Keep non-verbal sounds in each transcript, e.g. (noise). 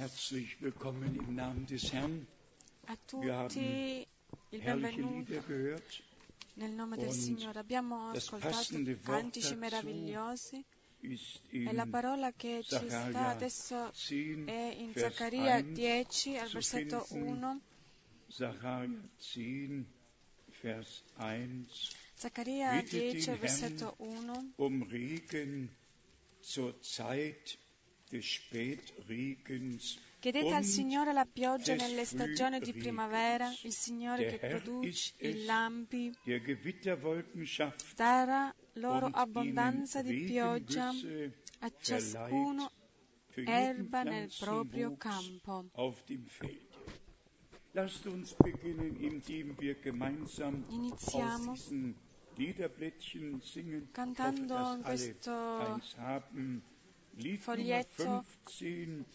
A tutti il benvenuto nel nome del Signore. Abbiamo ascoltato cantici meravigliosi e la parola che ci sta adesso è in Zaccaria 10 al versetto 1. Zaccaria 10 al versetto 1. Chiedete al Signore la pioggia nelle stagioni di primavera, il Signore che produce i lampi, darà loro abbondanza di pioggia a ciascuno erba nel proprio campo. Iniziamo cantando in questo Foglietto,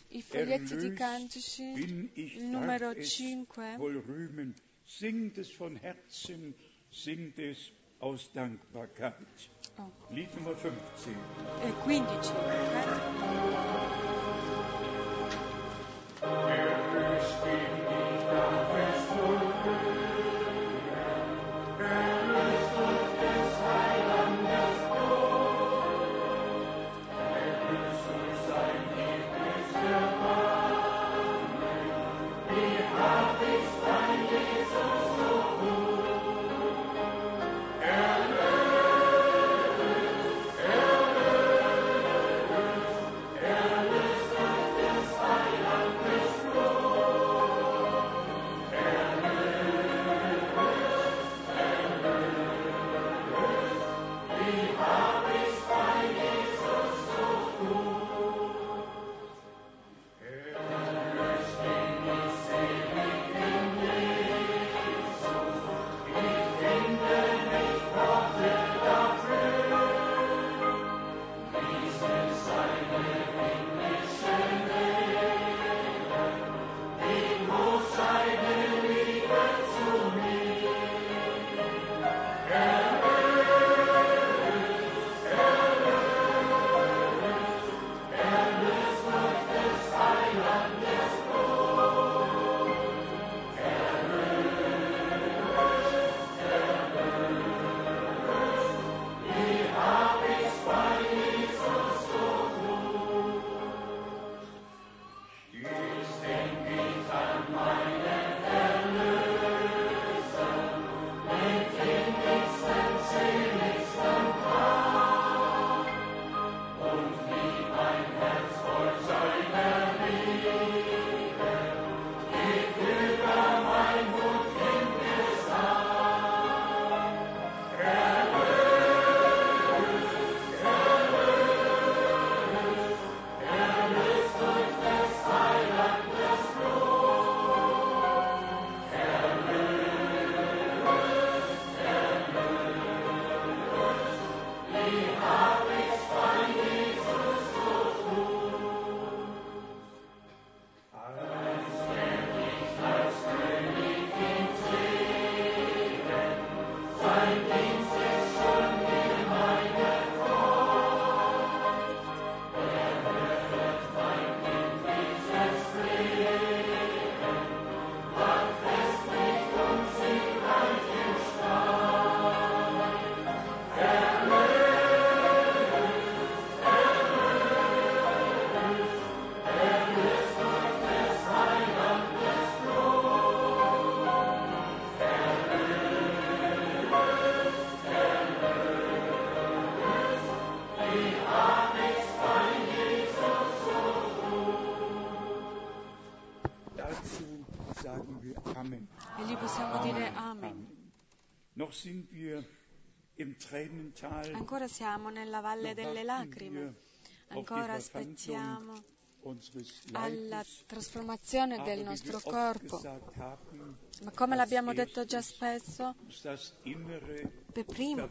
i foglietti di Cantici, numero 5. Singt es von Herzen, singt es aus Dankbarkeit. Oh. Lied Nummer 15. Eh, 15. Er ist Ancora siamo nella valle delle lacrime, ancora aspettiamo alla trasformazione del nostro corpo. Ma come l'abbiamo detto già spesso, per primo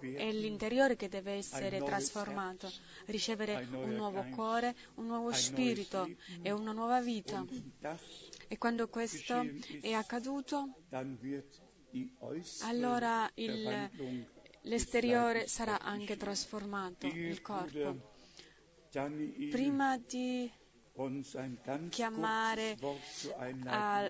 è l'interiore che deve essere trasformato, ricevere un nuovo cuore, un nuovo spirito e una nuova vita. E quando questo è accaduto, allora il l'esteriore sarà anche trasformato, il corpo. Prima di chiamare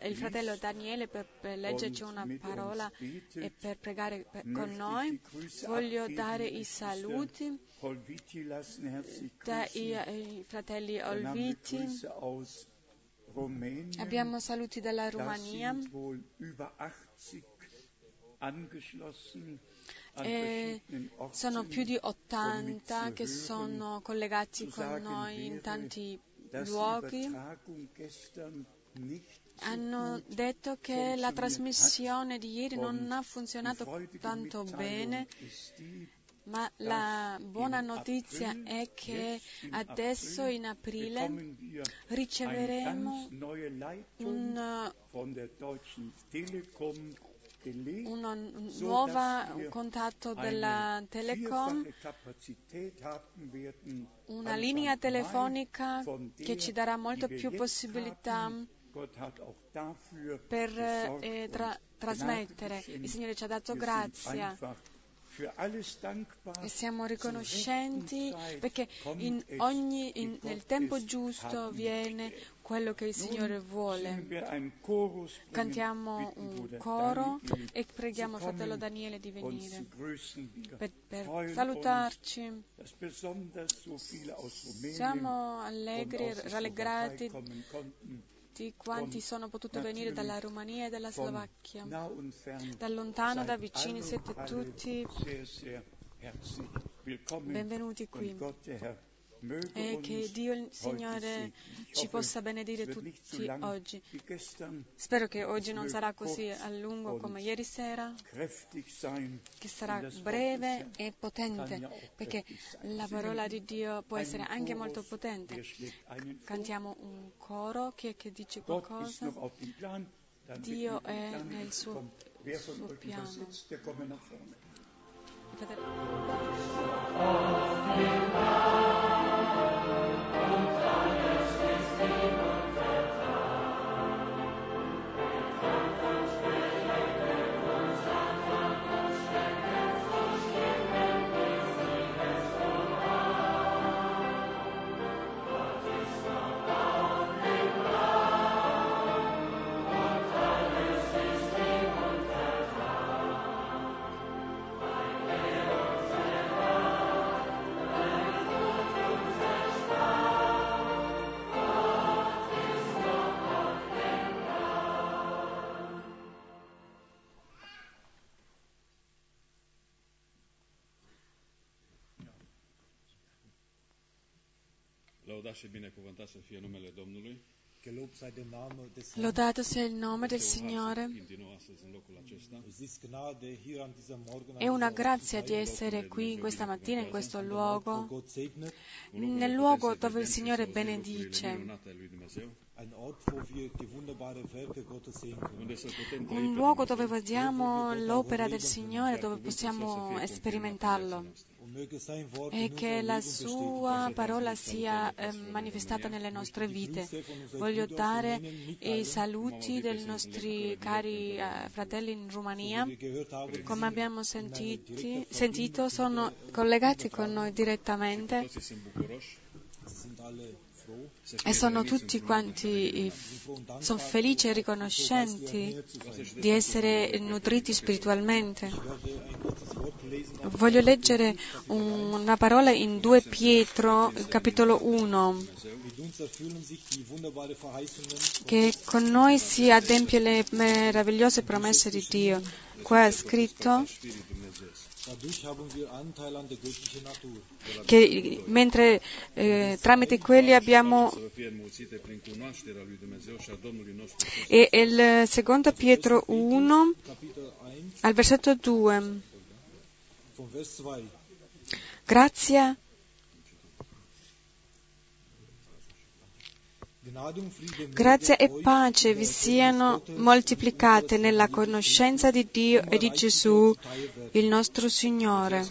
il fratello Daniele per, per, leggerci una parola e per pregare per, con noi. Voglio dare i saluti dai eh, fratelli Olviti. Abbiamo saluti dalla Romania. E sono più di 80 che sono collegati con noi in tanti luoghi. Hanno detto che la trasmissione di ieri non ha funzionato tanto bene, ma la buona notizia è che adesso in aprile riceveremo un un nuovo contatto della Telecom, una linea telefonica che ci darà molte più possibilità per eh, tra- trasmettere. Il Signore ci ha dato grazia. E siamo riconoscenti perché in ogni, in, nel tempo giusto viene quello che il Signore vuole. Cantiamo un coro e preghiamo fratello Daniele di venire per, per salutarci. Siamo allegri, rallegrati di quanti sono potuti venire dalla Romania e dalla Slovacchia, da lontano, da vicini, siete tutti benvenuti qui e che Dio il Signore ci possa benedire tutti oggi. Spero che oggi non sarà così a lungo come ieri sera, che sarà breve e potente, perché la parola di Dio può essere anche molto potente. Cantiamo un coro che, che dice qualcosa. Dio è nel suo, suo piano. Federico. Și binecuvântat să fie numele Domnului. Lodato sia il nome del Signore. È una grazia di essere qui questa mattina in questo luogo, nel luogo dove il Signore benedice. Un luogo dove vediamo l'opera del Signore, dove possiamo sperimentarlo e che la sua parola sia eh, manifestata nelle nostre vite. Voglio dare i saluti dei nostri cari eh, fratelli in Romania. Come abbiamo sentiti, sentito, sono collegati con noi direttamente e sono tutti quanti sono felici e riconoscenti di essere nutriti spiritualmente. Voglio leggere una parola in 2 Pietro, capitolo 1, che con noi si adempie le meravigliose promesse di Dio. Qua è scritto che mentre eh, tramite quelli abbiamo e il secondo Pietro 1 al versetto 2 grazia Grazia e pace vi siano moltiplicate nella conoscenza di Dio e di Gesù, il nostro Signore.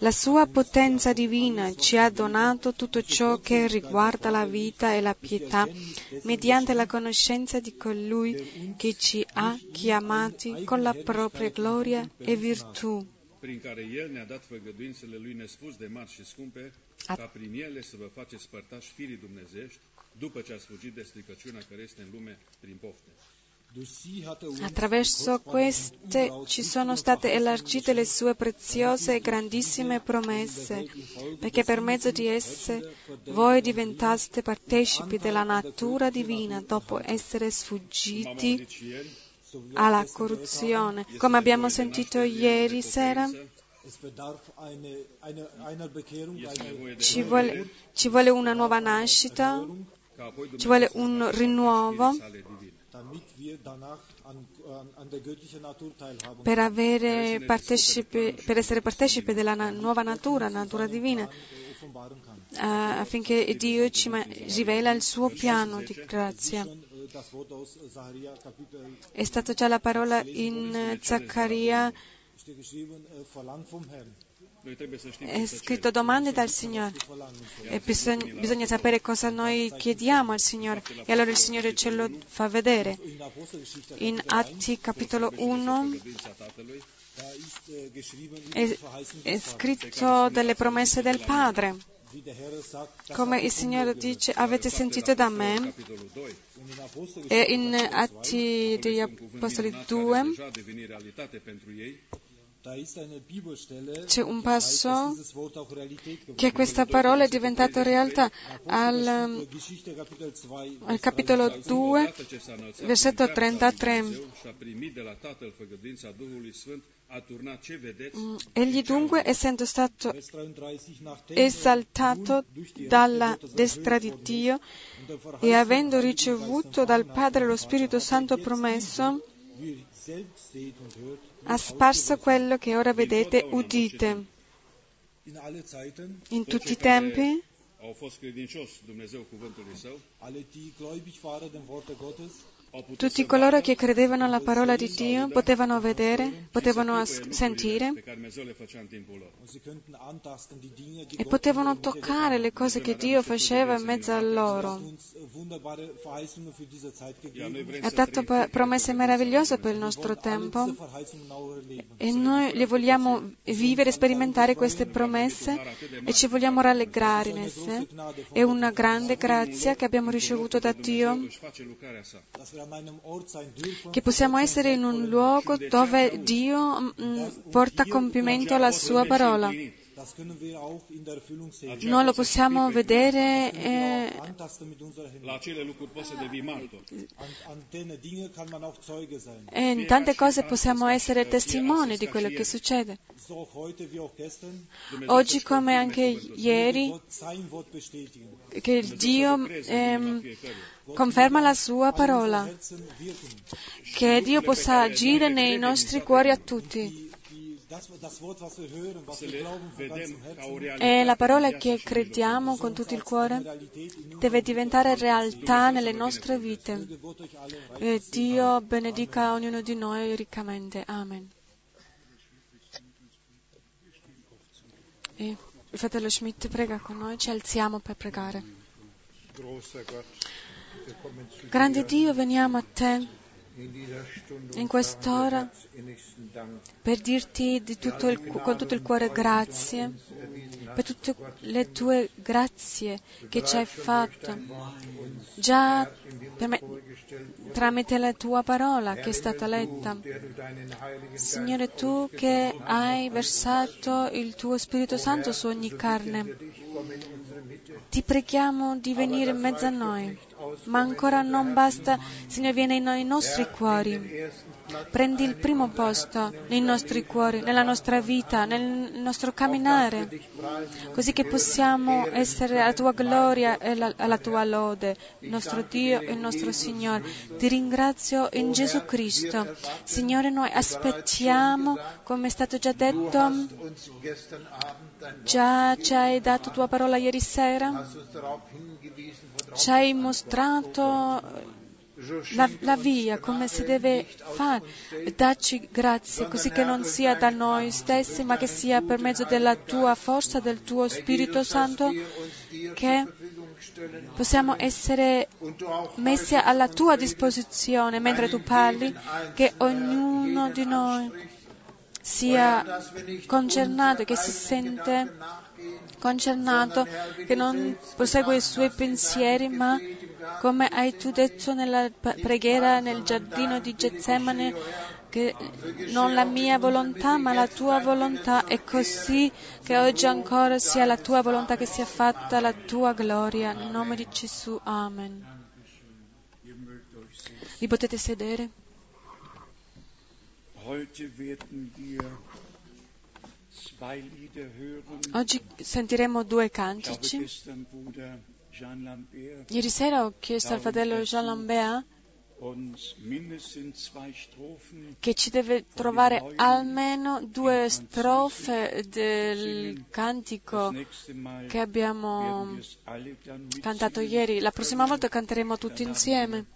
La sua potenza divina ci ha donato tutto ciò che riguarda la vita e la pietà mediante la conoscenza di colui che ci ha chiamati con la propria gloria e virtù prin care El ne-a dat făgăduințele Lui nespus de mari și scumpe, ca prin ele să vă faceți părtași firii dumnezești, după ce ați fugit de stricăciunea care este în lume prin pofte. Attraverso queste ci sono state elargite le sue preziose e grandissime promesse, perché per mezzo di esse voi diventaste partecipi della natura divina dopo essere sfuggiti alla corruzione. Come abbiamo sentito ieri sera, ci vuole, ci vuole una nuova nascita, ci vuole un rinnovo per, per, essere partecipi della nuova natura, natura divina, uh, affinché Dio ci rivela il suo piano di grazia. È stata già la parola in Zaccaria è scritto domande dal Signore e bisogna, bisogna, sapere cosa noi chiediamo al Signore e allora il Signore ce lo fa vedere. In Atti capitolo 1 è, è scritto delle promesse del Padre. Come il Signore dice, avete sentito da me, e in Atti degli Apostoli 2 c'è un passo che questa parola è diventata realtà. Al, al capitolo 2, versetto 33. Mm, egli dunque, essendo stato esaltato dalla destra di Dio e avendo ricevuto dal Padre lo Spirito Santo promesso, ha sparso quello che ora vedete, udite. In tutti i tempi tutti coloro che credevano alla parola di Dio potevano vedere, potevano sentire e potevano toccare le cose che Dio faceva in mezzo a loro. Ha dato promesse meravigliose per il nostro tempo e noi le vogliamo vivere, sperimentare queste promesse e ci vogliamo rallegrare in esse. È una grande grazia che abbiamo ricevuto da Dio che possiamo essere in un luogo dove Dio mm, porta a compimento la sua parola. Noi lo possiamo vedere eh, e in tante cose possiamo essere testimoni di quello che succede. Oggi come anche ieri, che Dio eh, conferma la sua parola, che Dio possa agire nei nostri cuori a tutti e la parola che crediamo con tutto il cuore deve diventare realtà nelle nostre vite. E Dio benedica ognuno di noi riccamente. Amen. E il fratello Schmidt prega con noi, ci alziamo per pregare. Grande Dio, veniamo a te in quest'ora per dirti tutto il, con tutto il cuore grazie per tutte le tue grazie che ci hai fatto già me, tramite la tua parola che è stata letta. Signore, tu che hai versato il tuo Spirito Santo su ogni carne, ti preghiamo di venire in mezzo a noi ma ancora non basta, Signore, viene nei nostri cuori. Prendi il primo posto nei nostri cuori, nella nostra vita, nel nostro camminare, così che possiamo essere alla tua gloria e alla tua lode, nostro Dio e nostro Signore. Ti ringrazio in Gesù Cristo. Signore, noi aspettiamo, come è stato già detto, già ci hai dato tua parola ieri sera, ci hai mostrato la, la, via, come si deve fare. Dacci grazie, così che non sia da noi stessi, ma che sia per mezzo della tua forza, del tuo Spirito Santo, che possiamo essere messi alla tua disposizione mentre tu parli, che ognuno di noi sia concernato, che si sente concernato, che non prosegue i suoi pensieri, ma come hai tu detto nella preghiera nel giardino di Getsemane, che non la mia volontà ma la tua volontà e così che oggi ancora sia la tua volontà che sia fatta la tua gloria. Nel nome di Gesù, Amen. Vi potete sedere? Oggi sentiremo due cantici. Ieri sera ho chiesto al fratello Jean Lambert che ci deve trovare almeno due strofe del cantico che abbiamo cantato ieri. La prossima volta canteremo tutti insieme.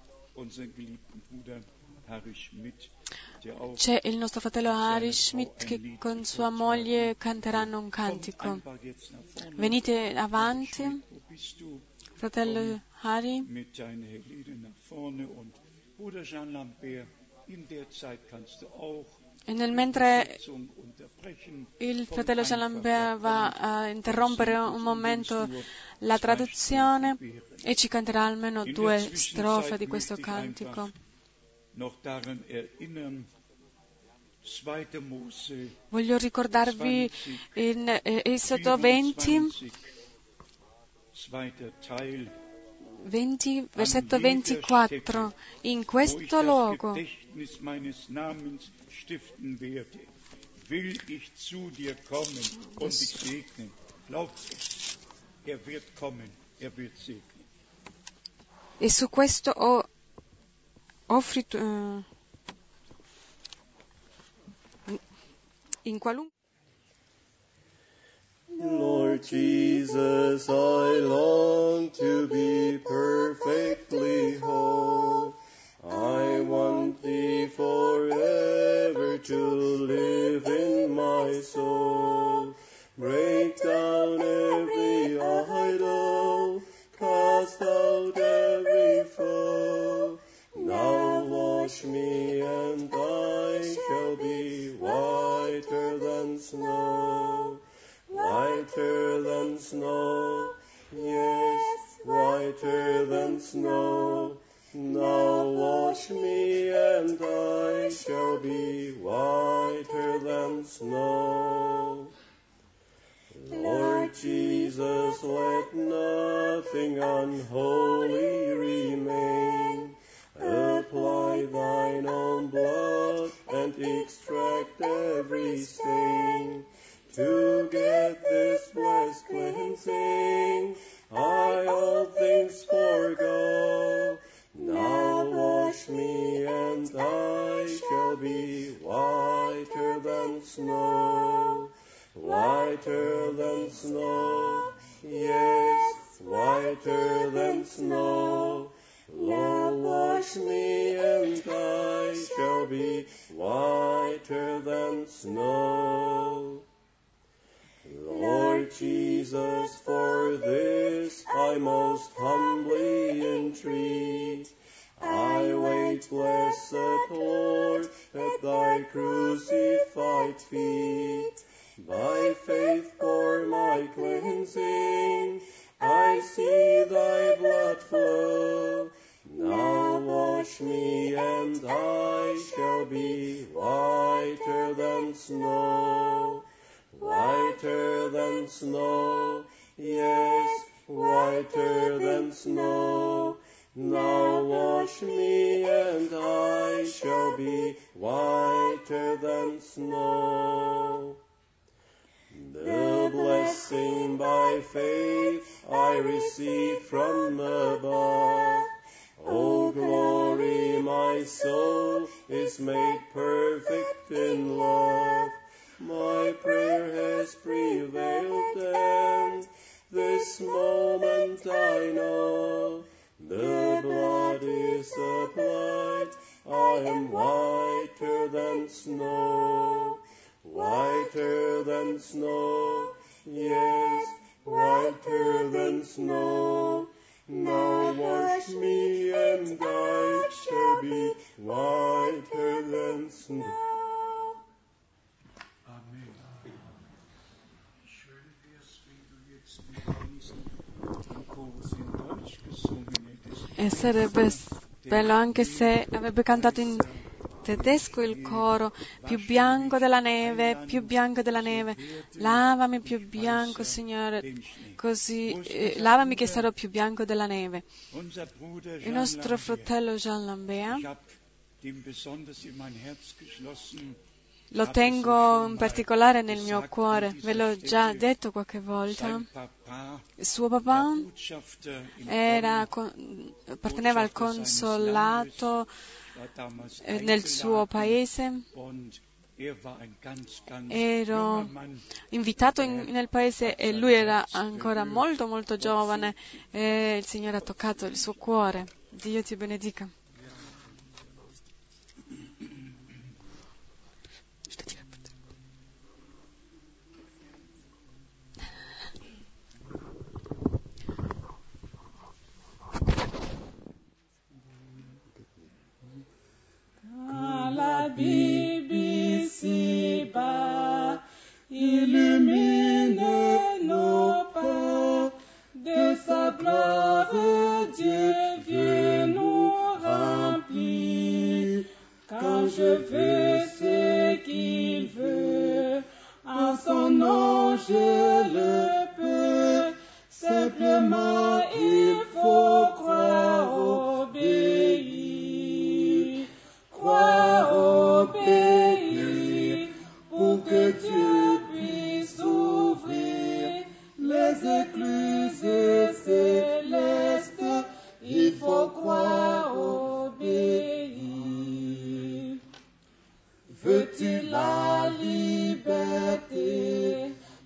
C'è il nostro fratello Harry Schmidt che con sua moglie canteranno un cantico. Venite avanti, fratello Harry. E nel mentre il fratello Jean Lambert va a interrompere un momento la traduzione e ci canterà almeno due strofe di questo cantico. Voglio ricordarvi in eh, Esodo 20, 20, versetto 24, in questo luogo. Will ich zu dir kommen und dich segnen. Glaubt es, er wird kommen, er wird segnen. E su questo ho offri uh, in qualunque Lord Jesus, I long to be perfectly whole. I want thee forever to live in my soul. Break down every idol, cast out every foe. Now wash me and I shall be whiter than snow whiter than snow, yes, whiter than snow. Now wash me and I shall be whiter than snow. Lord Jesus, let nothing unholy remain. Apply thine own blood and extract every stain. To get this blessed cleansing, I all things forego. Now wash me and I shall be whiter than snow, whiter than snow, yes, whiter than snow. Be whiter than snow. Lord Jesus, for this I most humbly entreat. I wait, blessed Lord, at thy crucified feet. By faith for my cleansing, I see thy blood flow. Now wash me and I shall be whiter than snow whiter than snow, yes, whiter than snow. Now wash me and I shall be whiter than snow. The blessing by faith I receive from above. O glory, my soul is made perfect in love. My prayer has prevailed and this moment I know the blood is applied. I am whiter than snow, whiter than snow, yes, whiter than snow. Now wash me, and I shall be whiter than snow. E sarebbe bello anche se avrebbe cantato in tedesco tedesco il coro, più bianco della neve, più bianco della neve, lavami più bianco, Signore, così, eh, lavami che sarò più bianco della neve. Il nostro fratello Jean Lambert lo tengo in particolare nel mio cuore, ve l'ho già detto qualche volta. Il suo papà era, apparteneva al consolato nel suo paese. Ero invitato in, nel paese e lui era ancora molto molto giovane e il Signore ha toccato il suo cuore. Dio ti benedica. BBC bas, illumine nos pas. De sa gloire, Dieu viens nous remplir, car je veux ce qu'il veut, en son nom je le peux, simplement il faut croire, célestes, il faut croire, obéir. Veux-tu la liberté,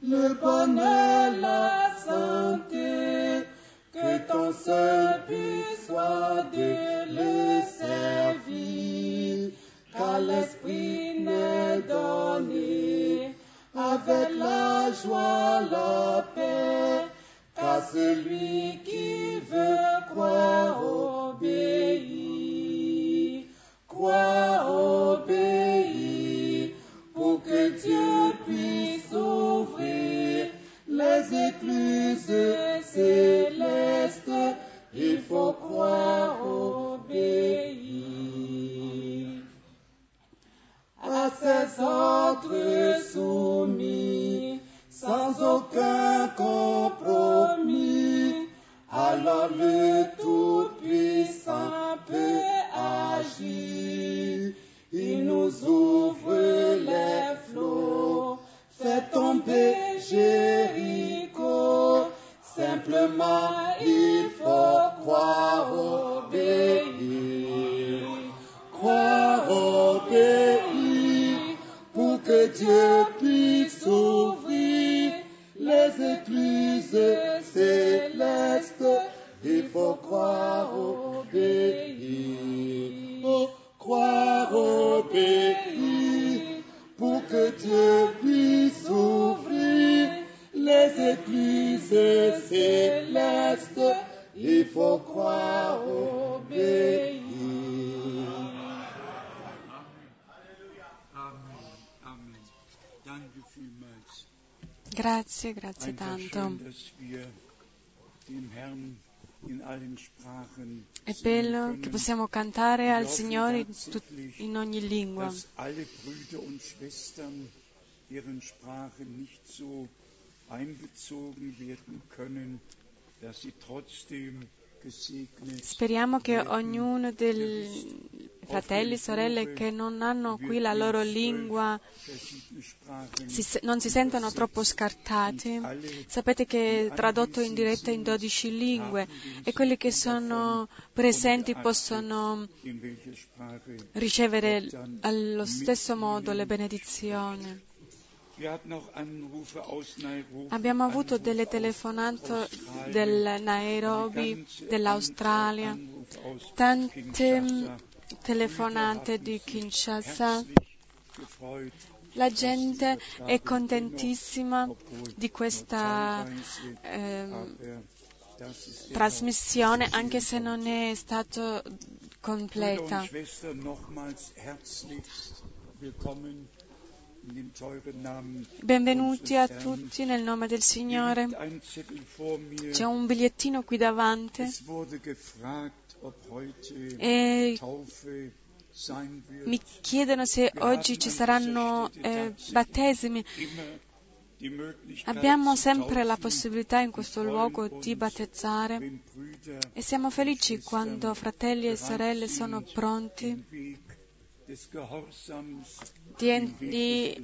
le bonheur, la santé, que ton seul but soit de le servir, car l'Esprit n'est donné avec la joie, la celui qui veut croire possiamo cantare al Signore in, tut- tatsächlich, in ogni lingua. Speriamo che ognuno dei fratelli e sorelle che non hanno qui la loro lingua si non si sentono troppo scartati. Sapete che è tradotto in diretta in 12 lingue e quelli che sono presenti possono ricevere allo stesso modo le benedizioni. Abbiamo avuto delle telefonate del Nairobi, dell'Australia, tante. Telefonate di Kinshasa. La gente è contentissima di questa ist trasmissione, anche se non è stata completa. Benvenuti a tutti nel nome del Signore. C'è un bigliettino qui davanti e mi chiedono se oggi ci saranno eh, battesimi. Abbiamo sempre la possibilità in questo luogo di battezzare e siamo felici quando fratelli e sorelle sono pronti di, di,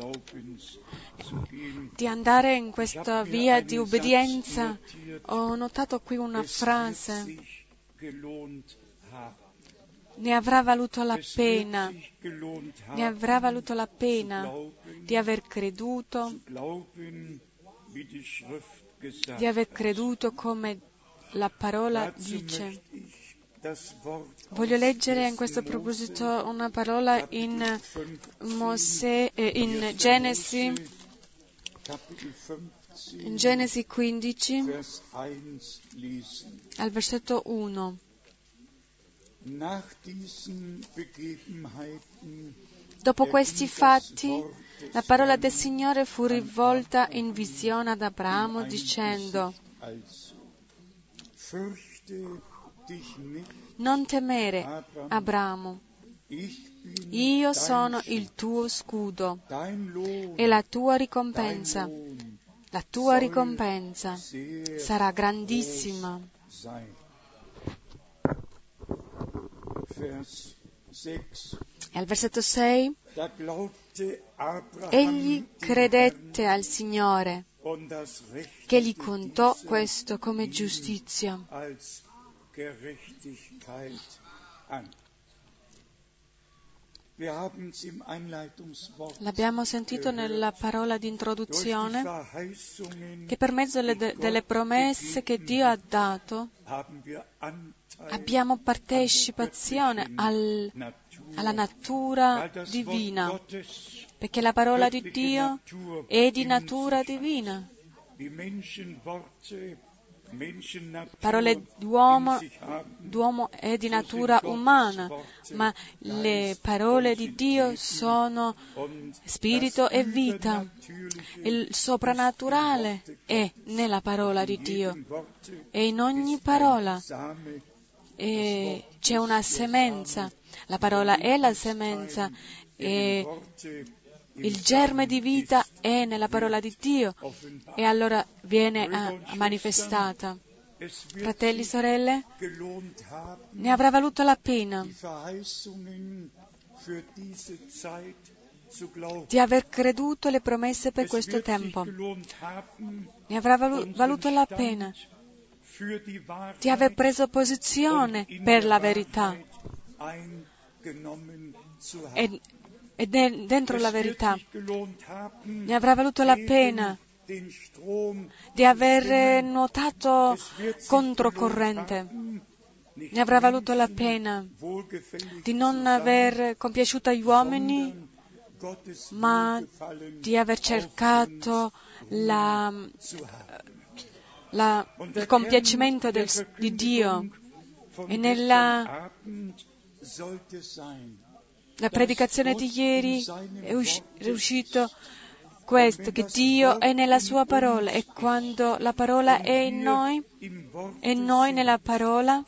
di, andare in questa via di obbedienza. Ho notato qui una frase. Ne avrà valuto la pena, ne avrà valuto la pena di aver creduto, di aver creduto come la parola dice. Voglio leggere in questo proposito una parola in, Mosè, eh, in Genesi, in Genesi 15, al versetto 1. Dopo questi fatti, la parola del Signore fu rivolta in visione ad Abramo dicendo, non temere, Abramo, io sono il tuo scudo e la tua ricompensa, la tua ricompensa sarà grandissima. E al versetto 6, egli credette al Signore che gli contò questo come giustizia. L'abbiamo sentito nella parola di introduzione che per mezzo delle promesse che Dio ha dato abbiamo partecipazione al, alla natura divina, perché la parola di Dio è di natura divina. Parole d'uomo, d'uomo è di natura umana, ma le parole di Dio sono spirito e vita. Il soprannaturale è nella parola di Dio e in ogni parola c'è una semenza. La parola è la semenza e il germe di vita è nella parola di Dio e allora viene manifestata. Fratelli e sorelle, ne avrà valuto la pena di aver creduto le promesse per questo tempo. Ne avrà valuto la pena di aver preso posizione per la verità e, e de, dentro la verità. Ne avrà valuto la pena di aver nuotato controcorrente. Ne avrà valuto la pena di non aver compiaciuto gli uomini, ma di aver cercato la, la, il compiacimento del, di Dio e nella la predicazione di ieri è uscito questo, che Dio è nella sua parola e quando la parola è in noi e noi nella parola,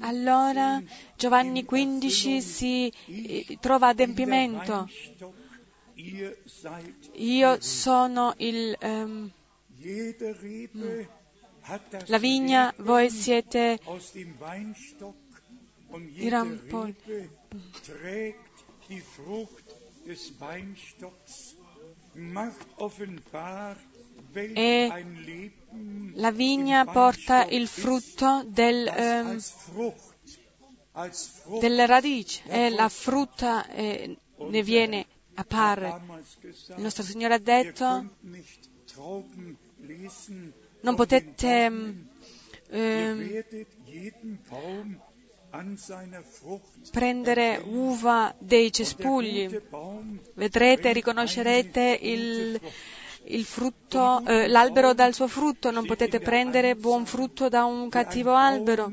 allora Giovanni 15 si eh, trova adempimento. Io sono il, um, la vigna, voi siete i ramponi e la vigna porta il frutto del, eh, delle radici e la frutta eh, ne viene, appare. Il nostro Signore ha detto non potete eh, prendere uva dei cespugli. Vedrete, riconoscerete il, il frutto, eh, l'albero dal suo frutto, non potete prendere buon frutto da un cattivo albero.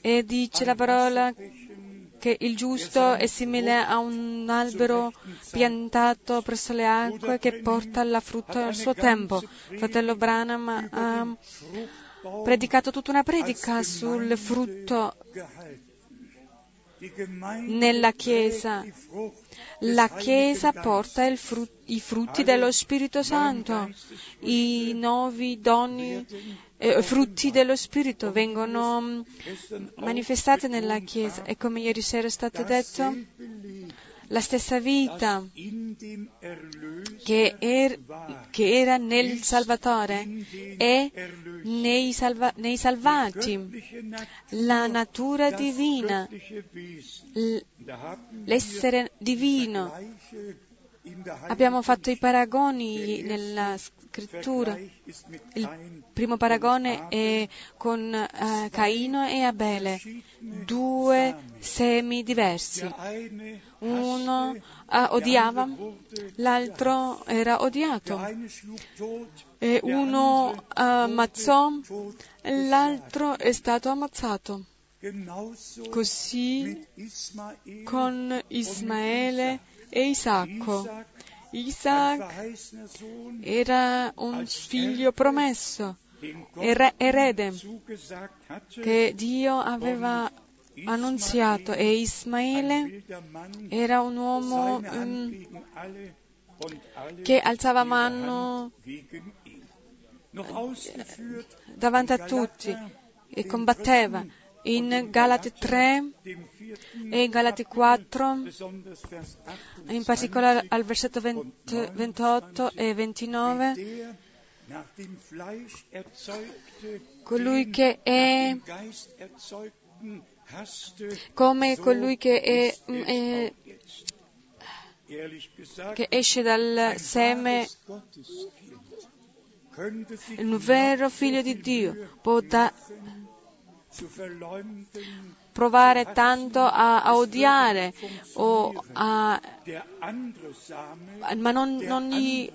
E dice la parola che il giusto è simile a un albero piantato presso le acque che porta la frutta al suo tempo. Fratello Branham ha predicato tutta una predica sul frutto nella Chiesa. La Chiesa porta frut- i frutti dello Spirito Santo, i nuovi doni, eh, frutti dello Spirito vengono mm, manifestati nella Chiesa. E come ieri sera è stato detto, la stessa vita che, er, che era nel Salvatore è nei, salva, nei salvati, la natura divina, l'essere divino. Abbiamo fatto i paragoni nella scrittura. Il primo paragone è con uh, Caino e Abele, due semi diversi. Uno uh, odiava, l'altro era odiato. E uno ammazzò, l'altro è stato ammazzato. Così con Ismaele e Isacco. Isaac era un figlio promesso, erede, che Dio aveva annunziato e Ismaele era un uomo um, che alzava mano davanti a tutti e combatteva. In Galati 3 e in Galati 4, in particolare al versetto 20, 28 e 29, colui che è come colui che, è, è, che esce dal seme il vero figlio di Dio può da, provare tanto a, a odiare a, ma non, non, gli,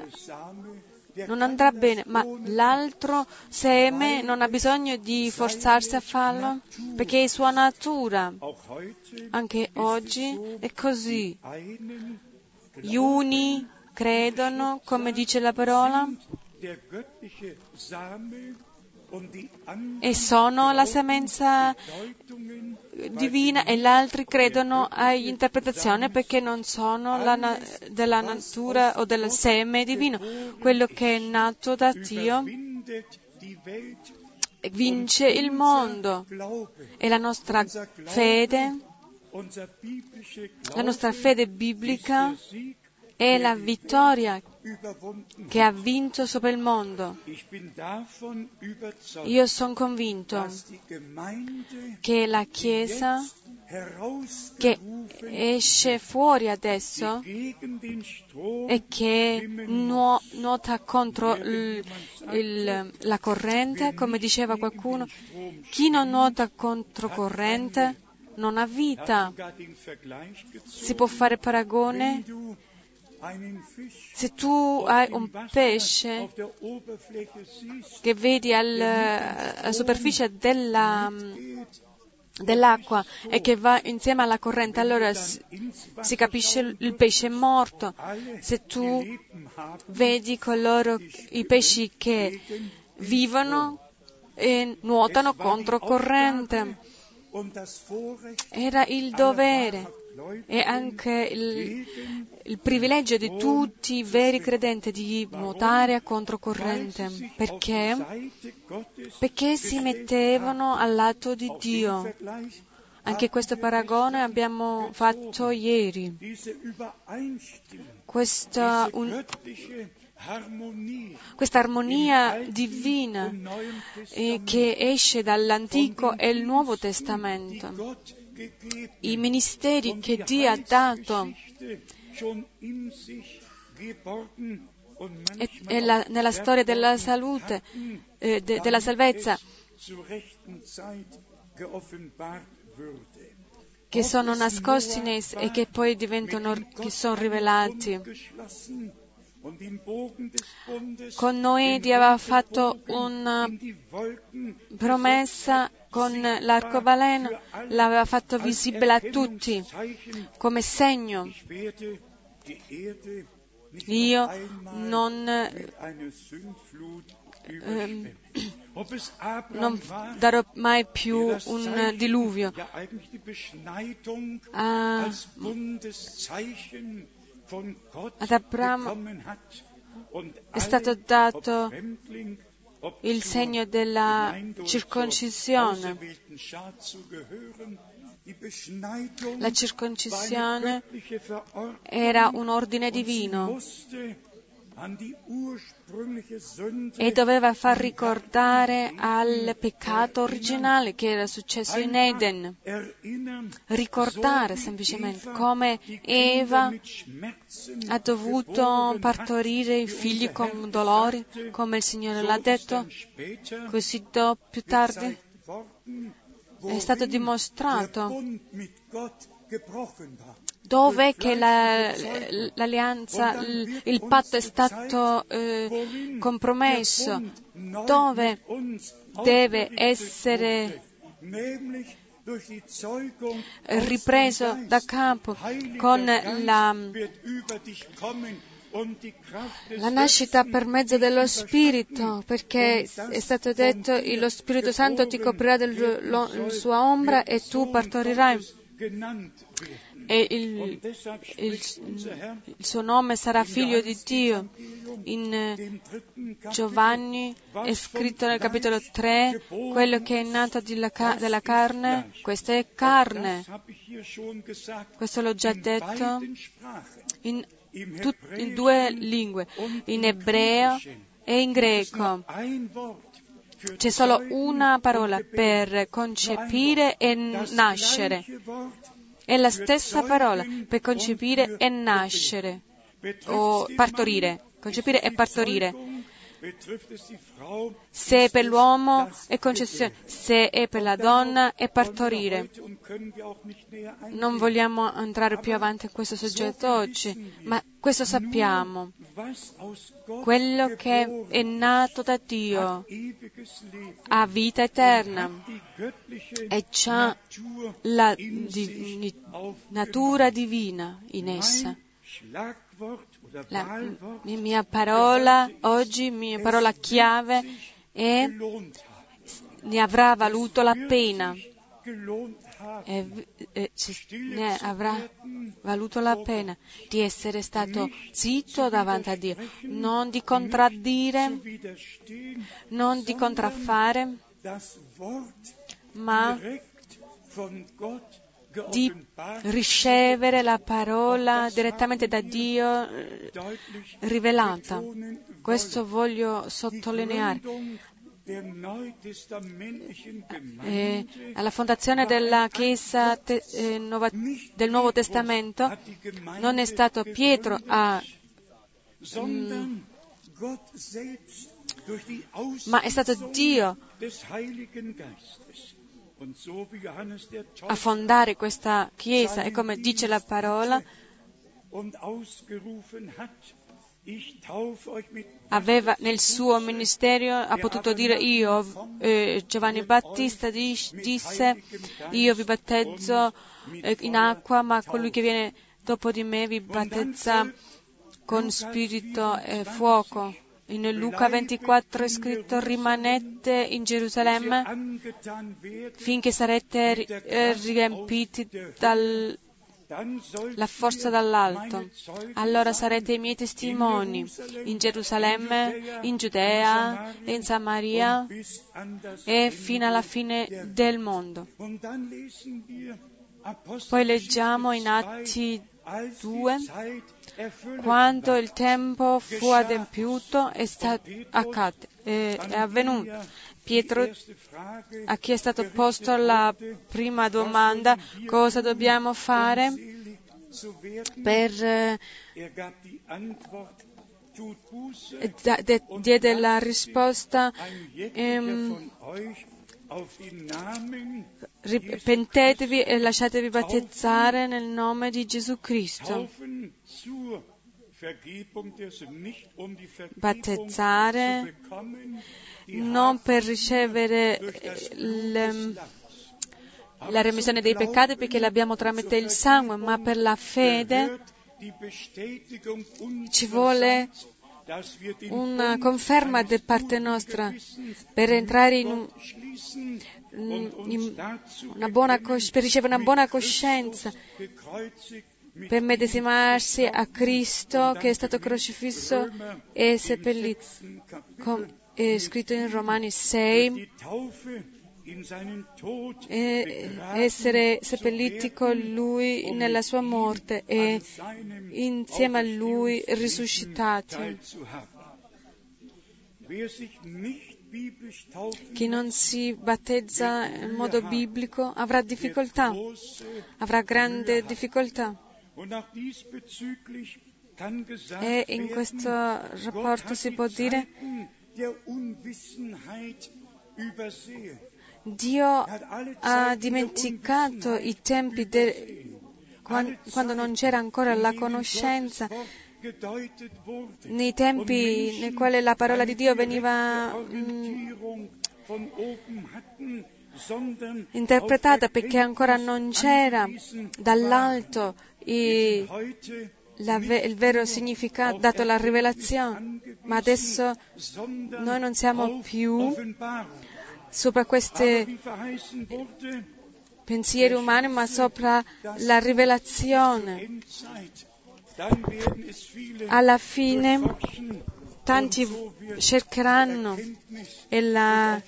non andrà bene, ma l'altro seme non ha bisogno di forzarsi a farlo perché è sua natura. Anche oggi è così. Gli uni credono, come dice la parola, e sono la semenza divina e gli altri credono all'interpretazione perché non sono na- della natura o del seme divino. Quello che è nato da Dio vince il mondo e la nostra fede, la nostra fede biblica è la vittoria che ha vinto sopra il mondo. Io sono convinto che la Chiesa che esce fuori adesso e che nuota contro il, il, la corrente, come diceva qualcuno, chi non nuota contro corrente non ha vita. Si può fare paragone se tu hai un pesce che vedi alla superficie della, dell'acqua e che va insieme alla corrente, allora si capisce il pesce è morto. Se tu vedi coloro, i pesci che vivono e nuotano contro corrente, era il dovere e anche il, il, privilegio di tutti i veri credenti di nuotare a controcorrente. Perché? Perché si mettevano al lato di Dio. Anche questo paragone abbiamo fatto ieri. Questa, un, questa armonia divina eh, che esce dall'Antico e il Nuovo Testamento i ministeri che Dio ha dato e, la, nella storia della salute, eh, de, della salvezza, che sono nascosti e che poi diventano, che sono rivelati. Con noi Dio aveva fatto una promessa con l'arcobaleno, l'aveva fatto visibile a tutti come segno. Io non, eh, non darò mai più un diluvio. Ah, ad Abramo è stato dato il segno della circoncisione. La circoncisione era un ordine divino e doveva far ricordare al peccato originale che era successo in Eden. Ricordare semplicemente come Eva ha dovuto partorire i figli con dolori, come il Signore l'ha detto, così più tardi è stato dimostrato dove la, l'alleanza, il patto è stato eh, compromesso, dove deve essere ripreso da capo con la, la nascita per mezzo dello Spirito, perché è stato detto lo Spirito Santo ti coprirà della sua ombra e tu partorirai e il, il, il, suo nome sarà figlio di Dio. In eh, Giovanni è scritto nel capitolo 3, quello che è nato dalla carne, questa è carne. Questo l'ho già detto in, tut, in due lingue, in ebreo e in greco. C'è solo una parola per concepire e nascere. È la stessa parola per concepire e nascere, o partorire, concepire e partorire. Se è per l'uomo è concezione, se è per la donna è partorire. Non vogliamo entrare più avanti in questo soggetto oggi, ma questo sappiamo. Quello che è nato da Dio ha vita eterna e ha la di, natura divina in essa. La mia parola oggi, mia parola chiave è ne avrà valuto la pena. E, e, ne avrà valuto la pena di essere stato zitto davanti a Dio, non di contraddire, non di contraffare, ma di ricevere la parola direttamente da Dio eh, rivelata. Questo voglio sottolineare. Eh, alla fondazione della Chiesa te, eh, Nova, del Nuovo Testamento non è stato Pietro a mm, ma è stato Dio a fondare questa Chiesa e come dice la parola, aveva nel suo ministero, ha potuto dire io, eh, Giovanni Battista disse, io vi battezzo eh, in acqua, ma colui che viene dopo di me vi battezza con spirito e fuoco. In Luca 24 è scritto rimanete in Gerusalemme finché sarete eh, riempiti dalla forza dall'alto. Allora sarete i miei testimoni in Gerusalemme, in Giudea, in Samaria e fino alla fine del mondo. Poi leggiamo in Atti 2 quando il tempo fu adempiuto è, stato, accade, è, è avvenuto. Pietro, a chi è stato posto la prima domanda, cosa dobbiamo fare? per eh, diede la risposta ehm, Ripentetevi e lasciatevi battezzare nel nome di Gesù Cristo. battezzare non per ricevere il, la remissione dei peccati perché l'abbiamo tramite il sangue, ma per la fede ci vuole una conferma da parte nostra per entrare in, un, una buona, per ricevere una buona coscienza, per medesimarsi a Cristo che è stato crocifisso e seppellito, è scritto in Romani 6 e essere seppelliti con Lui nella sua morte e insieme a Lui risuscitati. Chi non si battezza in modo biblico avrà difficoltà, avrà grande difficoltà. E in questo rapporto si può dire Dio ha dimenticato i tempi de... quando non c'era ancora la conoscenza, nei tempi nei quali la parola di Dio veniva mm, interpretata perché ancora non c'era dall'alto i, la, il vero significato dato la rivelazione, ma adesso noi non siamo più sopra questi pensieri umani, ma sopra la rivelazione. Alla fine tanti cercheranno e la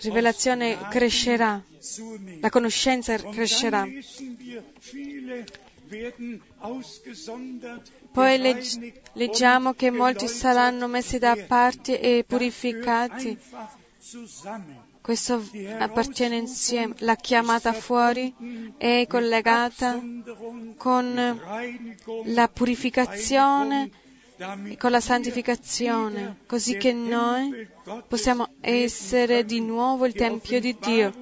rivelazione crescerà, la conoscenza crescerà. Poi legg- leggiamo che molti saranno messi da parte e purificati questo appartiene insieme, la chiamata fuori è collegata con la purificazione con la santificazione, così che noi possiamo essere di nuovo il Tempio di Dio,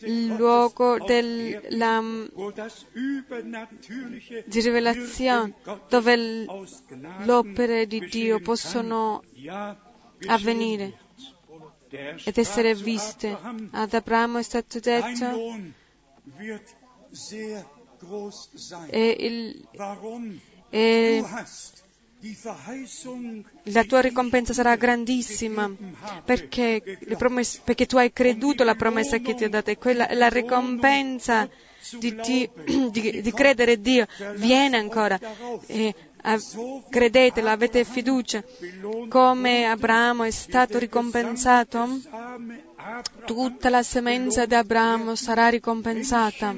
il luogo della, di rivelazione, dove l'opere di Dio possono avvenire ed essere viste. Ad Abramo è stato detto e, il, e la tua ricompensa sarà grandissima perché, promesse, perché, tu hai creduto alla promessa che ti ho dato e quella, la ricompensa di, (clears throat) di, di, credere Dio viene ancora. E credetelo, avete fiducia, come Abramo è stato ricompensato, tutta la semenza di Abramo sarà ricompensata.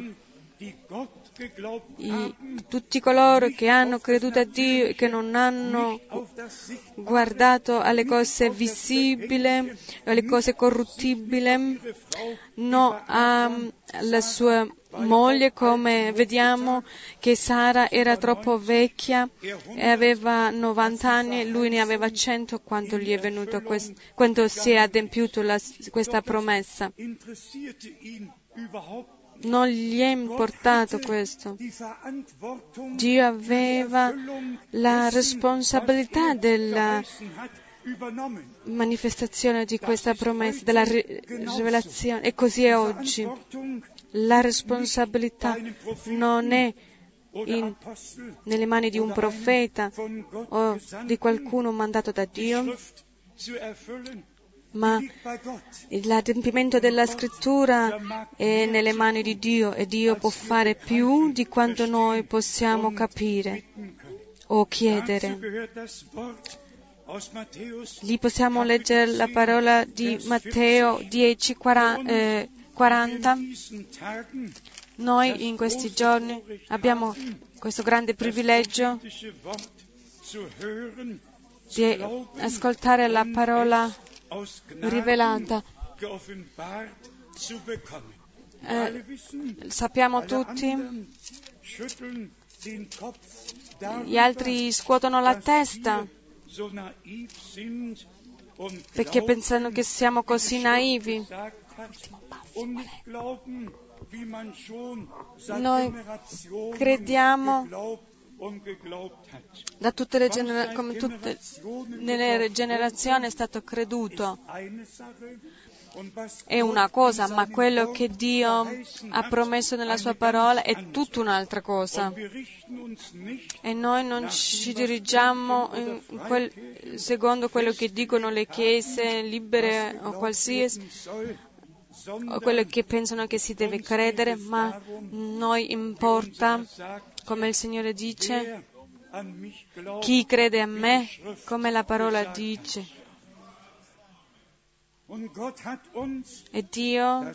I, tutti coloro che hanno creduto a Dio e che non hanno guardato alle cose visibili, alle cose corruttibili, no alla sua moglie, come vediamo che Sara era troppo vecchia e aveva 90 anni, lui ne aveva 100 quando gli è venuto quest- quando si è adempiuto la, questa promessa. Non gli è importato questo. Dio aveva la responsabilità della manifestazione di questa promessa, della rivelazione, e così è oggi la responsabilità non è in, nelle mani di un profeta o di qualcuno mandato da Dio, ma l'adempimento della scrittura è nelle mani di Dio e Dio può fare più di quanto noi possiamo capire o chiedere. Lì possiamo leggere la parola di Matteo 10, 40, eh, 40, noi in questi giorni abbiamo questo grande privilegio di ascoltare la parola rivelata. Eh, sappiamo tutti, gli altri scuotono la testa perché pensano che siamo così naivi. Noi crediamo da tutte le genera- tutte nelle generazioni è stato creduto. È una cosa, ma quello che Dio ha promesso nella sua parola è tutta un'altra cosa. E noi non ci dirigiamo quel, secondo quello che dicono le chiese libere o qualsiasi, o quello che pensano che si deve credere, ma noi importa, come il Signore dice, chi crede a me, come la parola dice. E Dio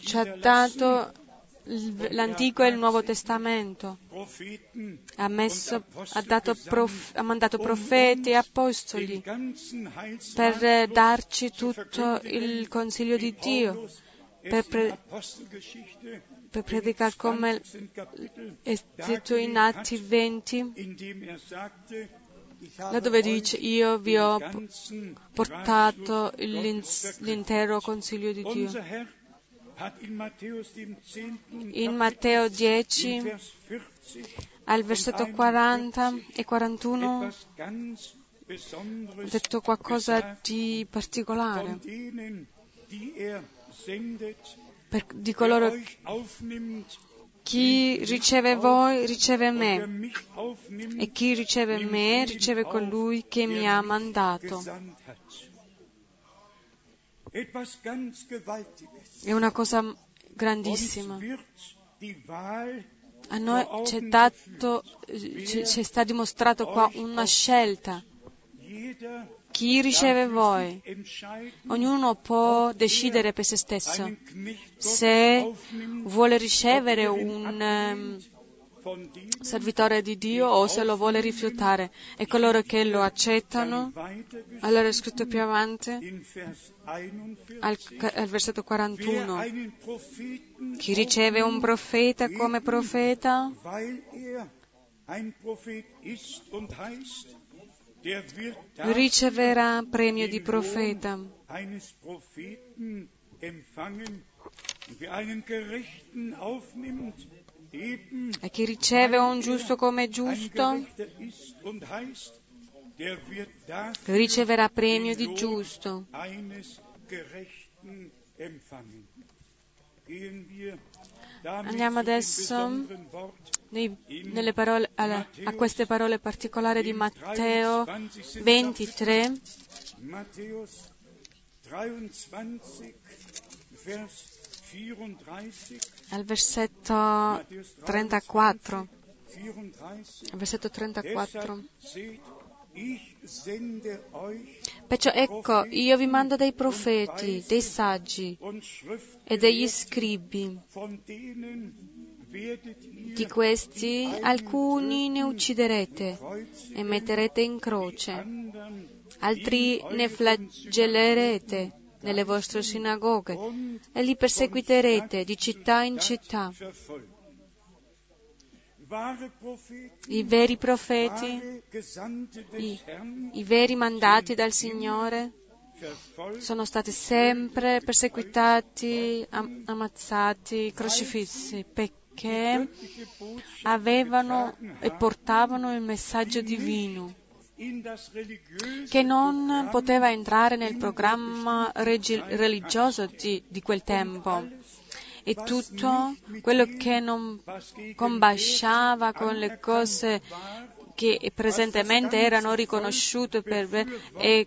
ci ha dato l'Antico e il Nuovo Testamento. Ha, messo, ha, prof, ha mandato profeti e apostoli per darci tutto il consiglio di Dio, per, pre, per predicare come è scritto in Atti 20, laddove dice io vi ho portato l'intero consiglio di Dio. In Matteo 10, al versetto 40 e 41, ha detto qualcosa di particolare per, di coloro chi riceve voi riceve me e chi riceve me riceve colui che mi ha mandato. È una cosa grandissima. A noi c'è, dato, c'è sta dimostrato qua una scelta. Chi riceve voi? Ognuno può decidere per se stesso. se vuole ricevere un um, servitore di Dio o se lo vuole rifiutare. E coloro che lo accettano, allora è scritto più avanti, al, al versetto 41, chi riceve un profeta come profeta, riceverà premio di profeta. E chi riceve un giusto come giusto riceverà premio di giusto. Andiamo adesso nei, parole, alla, a queste parole particolari di Matteo 23. Al versetto 34. Al versetto 34. Perciò ecco, io vi mando dei profeti, dei saggi e degli scribi. Di questi alcuni ne ucciderete e metterete in croce, altri ne flagellerete nelle vostre sinagoghe e li perseguiterete di città in città. I veri profeti, i, i veri mandati dal Signore sono stati sempre perseguitati, am- ammazzati, crocifissi, perché avevano e portavano il messaggio divino che non poteva entrare nel programma regi- religioso di, di quel tempo e tutto quello che non combaciava con le cose che presentemente erano riconosciute per e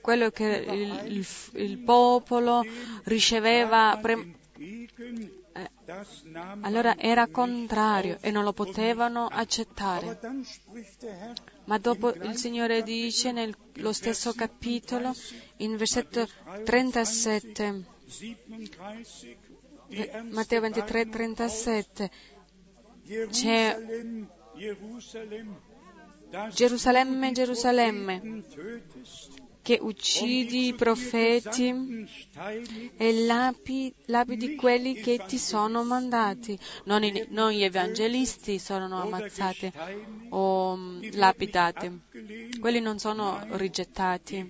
quello che il, il, il popolo riceveva pre- eh, allora era contrario e non lo potevano accettare. Ma dopo il Signore dice nello stesso capitolo, in versetto 37, Matteo 23, 37, c'è Gerusalemme, Gerusalemme, che uccidi i profeti e lapi, lapidi quelli che ti sono mandati. Non, i, non gli evangelisti sono ammazzati o lapidati. quelli non sono rigettati.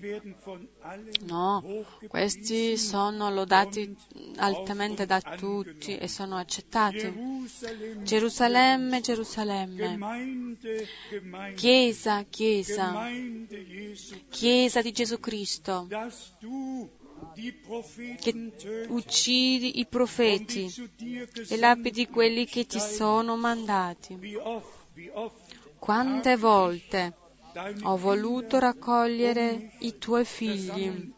No, questi sono lodati altamente da tutti e sono accettati. Gerusalemme, Gerusalemme, Chiesa, Chiesa, Chiesa di Gesù Cristo, che uccidi i profeti e lapidi quelli che ti sono mandati. Quante volte ho voluto raccogliere i tuoi figli.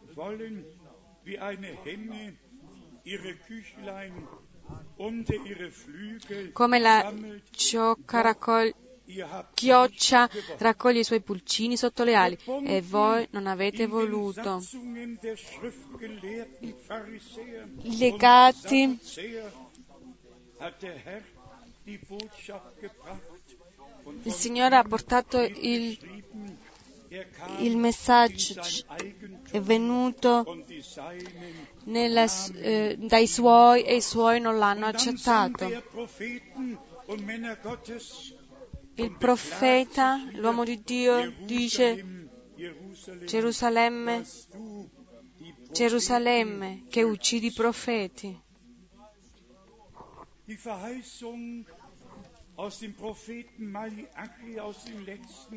Come la ciocca raccoglie chioccia raccoglie i suoi pulcini sotto le ali. E voi non avete voluto. Legati il Signore ha portato il, il messaggio, è venuto nella, eh, dai suoi e i suoi non l'hanno accettato. Il profeta, l'uomo di Dio, dice Gerusalemme, Gerusalemme, che uccidi i profeti.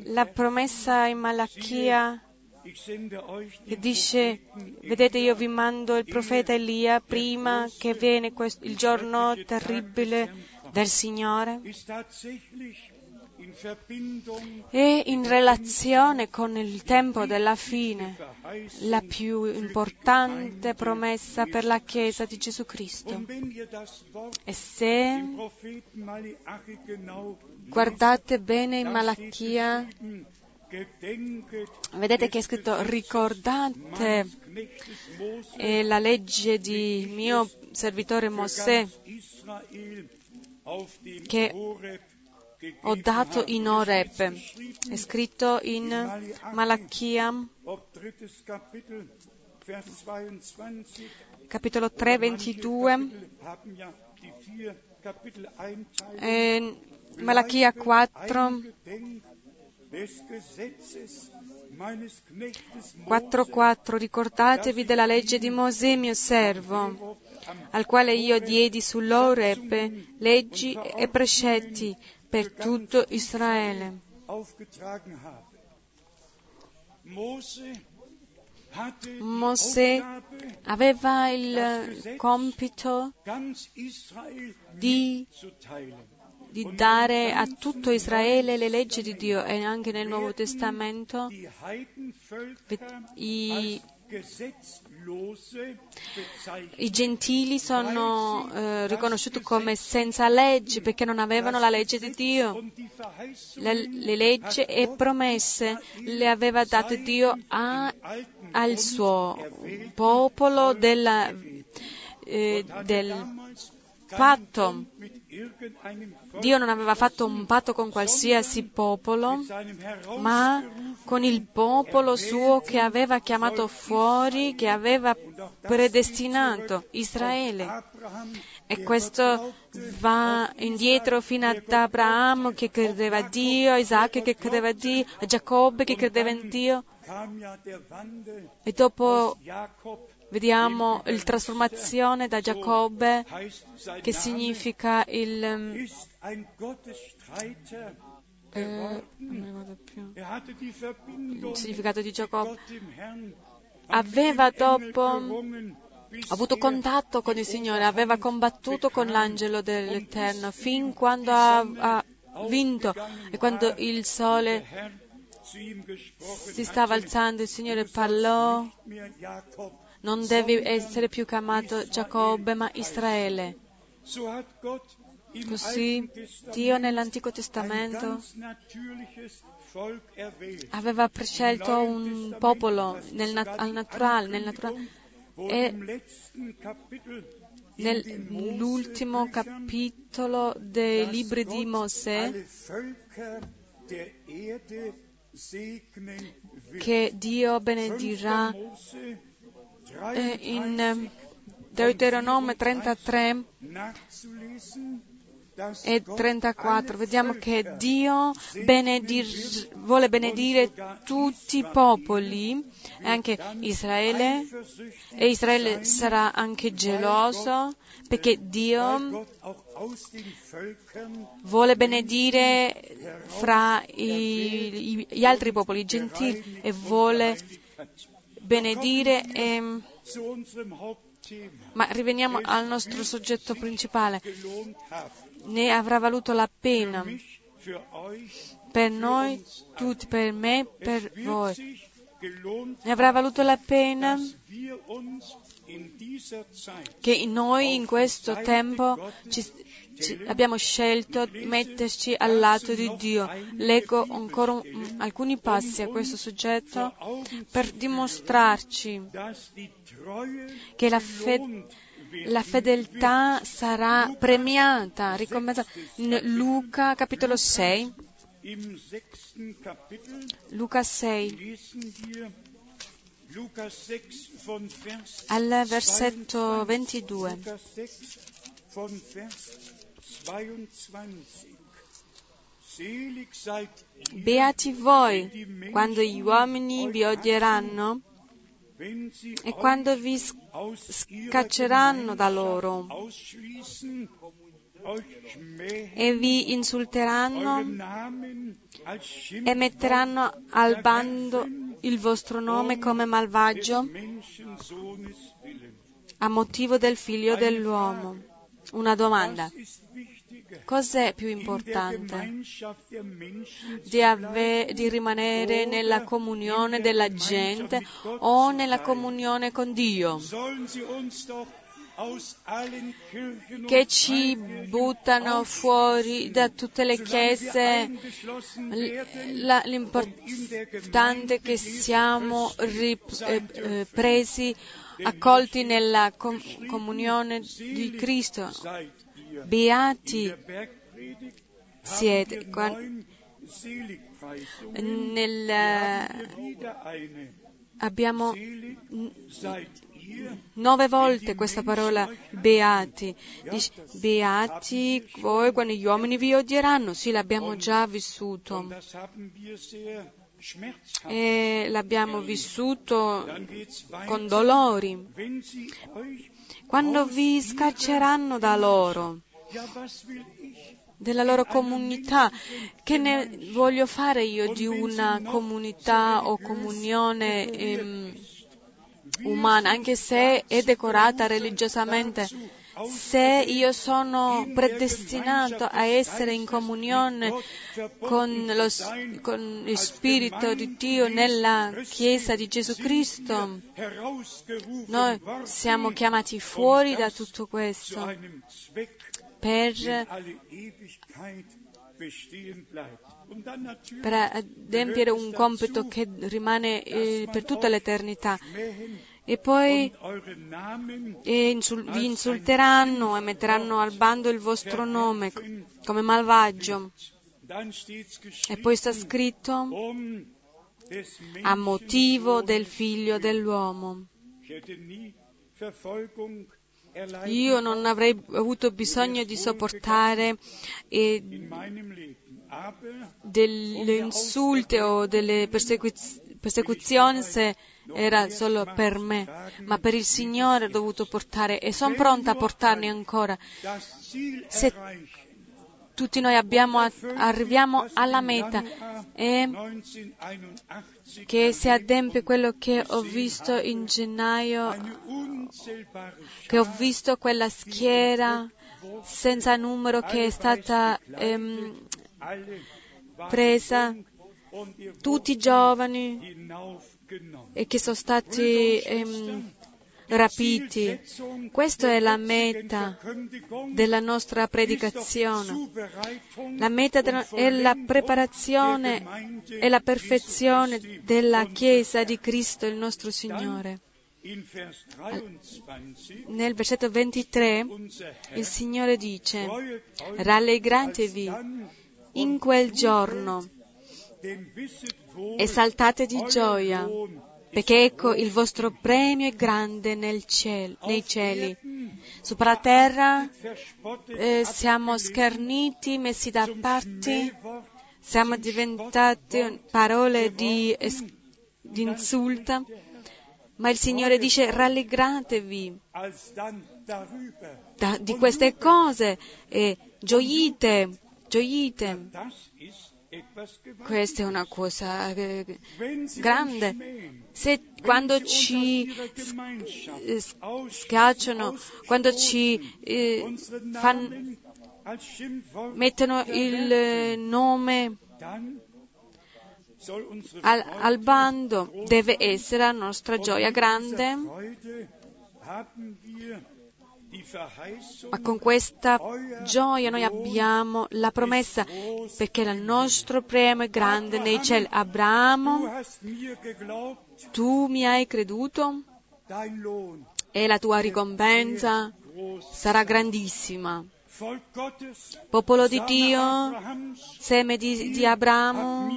La promessa in Malachia che dice, vedete io vi mando il profeta Elia prima che viene il giorno terribile del Signore e in relazione con il tempo della fine, la più importante promessa per la Chiesa di Gesù Cristo. E se guardate bene in Malachia, vedete che è scritto ricordate eh, la legge di mio servitore Mosè che ho dato in Oreb. È scritto in Malachia, capitolo 3, 22. E Malachia 4, 4.4 Ricordatevi della legge di Mosè, mio servo, al quale io diedi sull'Oreb leggi e precetti per tutto Israele. Mosè aveva il compito di, di, dare a tutto Israele le leggi di Dio e anche nel Nuovo Testamento i, i gentili sono eh, riconosciuti come senza legge perché non avevano la legge di Dio. Le, le leggi e promesse le aveva date Dio a, al suo popolo della, eh, del patto. Dio non aveva fatto un patto con qualsiasi popolo, ma con il popolo suo che aveva chiamato fuori, che aveva predestinato Israele. E questo va indietro fino ad Abramo che credeva a Dio, a Isacco che credeva a Dio, a Giacobbe che credeva in Dio. E dopo vediamo la trasformazione da Giacobbe, che significa il, eh, il significato di Giacobbe. Aveva dopo avuto contatto con il Signore, aveva combattuto con l'angelo dell'Eterno fin quando ha, ha vinto e quando il sole si stava alzando, il Signore parlò non devi essere più chiamato Giacobbe, ma Israele. Così Dio nell'Antico Testamento aveva prescelto un popolo nel nat- al naturale, nel naturale e nell'ultimo capitolo dei libri di Mosè che Dio benedirà in Deuteronomio 33 e 34 vediamo che Dio benedir, vuole benedire tutti i popoli, anche Israele, e Israele sarà anche geloso perché Dio vuole benedire fra i, gli altri popoli gentili e vuole benedire. E, ma riveniamo al nostro soggetto principale. Ne avrà valuto la pena per noi tutti, per me, per voi. Ne avrà valuto la pena che noi in questo tempo ci abbiamo scelto di metterci al lato di Dio. Leggo ancora un, alcuni passi a questo soggetto per dimostrarci che la, fe, la fedeltà sarà premiata, ricompensata. Luca capitolo 6, Luca 6, al versetto 22. Beati voi quando gli uomini vi odieranno e quando vi scacceranno da loro e vi insulteranno e metteranno al bando il vostro nome come malvagio a motivo del figlio dell'uomo. Una domanda. Cos'è più importante? Di, ave, di, rimanere nella comunione della gente o nella comunione con Dio? Che ci buttano fuori da tutte le chiese, l'importante è che siamo ripresi, eh, eh, accolti nella comunione di Cristo Beati siete. Nel, abbiamo nove volte questa parola beati. Dice, beati voi quando gli uomini vi odieranno. Sì, l'abbiamo già vissuto. E l'abbiamo vissuto con dolori. Quando vi scacceranno da loro, della loro comunità. Che ne voglio fare io di una comunità o comunione ehm, umana, anche se è decorata religiosamente? Se io sono predestinato a essere in comunione con lo, con lo Spirito di Dio nella Chiesa di Gesù Cristo, noi siamo chiamati fuori da tutto questo per, per adempiere un compito che rimane eh, per tutta l'eternità. E poi insul- vi insulteranno e metteranno al bando il vostro nome come malvagio. E poi sta scritto a motivo del figlio dell'uomo. Io non avrei avuto bisogno di sopportare eh, delle insulte o delle persecuz- persecuzioni se era solo per me, ma per il Signore ho dovuto portare e sono pronta a portarne ancora. Se tutti noi abbiamo, arriviamo alla meta e che si adempie quello che ho visto in gennaio, che ho visto quella schiera senza numero che è stata ehm, presa, tutti giovani e che sono stati ehm, rapiti. Questa è la meta della nostra predicazione. La meta è la preparazione e la perfezione della Chiesa di Cristo, il nostro Signore. Nel versetto 23 il Signore dice, rallegratevi in quel giorno, esaltate di gioia, perché ecco il vostro premio è grande nel ciel, nei cieli. Sopra la terra eh, siamo scherniti, messi da parte, siamo diventati parole di, di insulta, ma il Signore dice rallegratevi da, di queste cose e gioite, gioite. Questa è una cosa eh, grande. Se quando ci schiacciano, quando ci eh, fan, mettono il nome al, al bando, deve essere la nostra gioia grande ma con questa gioia noi abbiamo la promessa perché il nostro premio è grande nei cieli. Abramo, tu mi hai creduto e la tua ricompensa sarà grandissima. Popolo di Dio, seme di, di Abramo,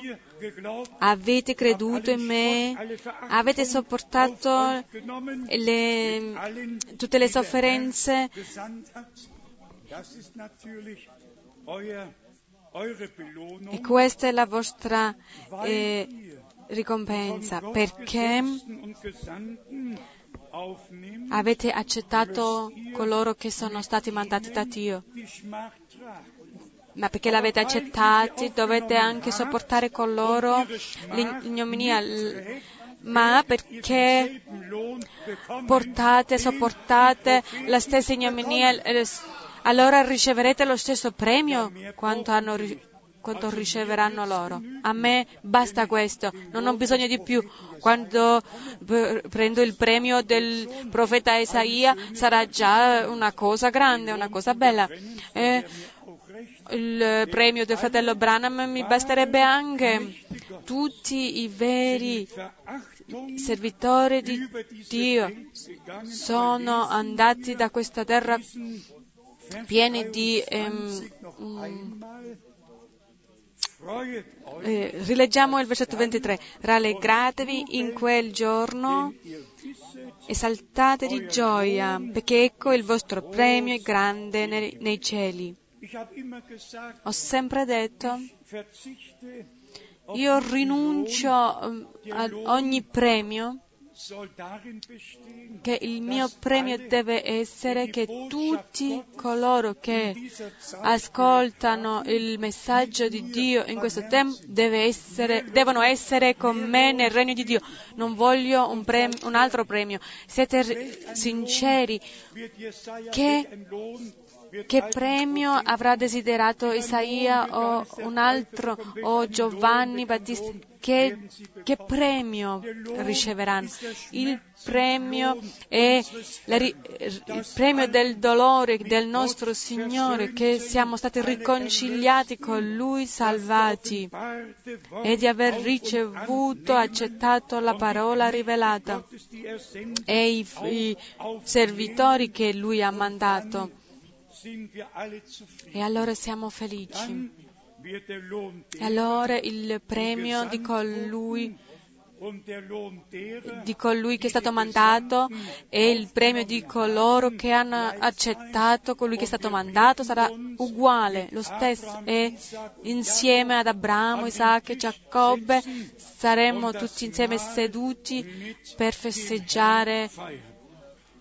avete creduto in me, avete sopportato le, tutte le sofferenze. E questa è la vostra eh, ricompensa perché avete accettato coloro che sono stati mandati da Dio? Ma perché l'avete accettati? Dovete anche sopportare con loro l'ignominia, ma perché portate, sopportate la stessa ignominia, allora riceverete lo stesso premio quanto, hanno, quanto riceveranno loro. A me basta questo, non ho bisogno di più. Quando prendo il premio del profeta Isaia sarà già una cosa grande, una cosa bella. Eh, il premio del fratello Branham mi basterebbe anche tutti i veri servitori di Dio sono andati da questa terra pieni di ehm, eh, rileggiamo il versetto 23 rallegratevi in quel giorno e saltate di gioia perché ecco il vostro premio è grande nei, cieli. Ho sempre detto, io rinuncio um, a ogni premio, che il mio premio deve essere che tutti coloro che ascoltano il messaggio di Dio in questo tempo essere, devono essere con me nel regno di Dio. Non voglio un, premio, un altro premio. Siete sinceri che che premio avrà desiderato Isaia o un altro o Giovanni Battista? Che, che premio riceveranno? Il premio è la, il premio del dolore del nostro Signore, che siamo stati riconciliati con Lui, salvati, e di aver ricevuto, accettato la parola rivelata e i, i servitori che Lui ha mandato e allora siamo felici. E allora il premio di colui, di colui che è stato mandato e il premio di coloro che hanno accettato colui che è stato mandato sarà uguale, lo stesso. E insieme ad Abramo, Isacco e Giacobbe saremo tutti insieme seduti per festeggiare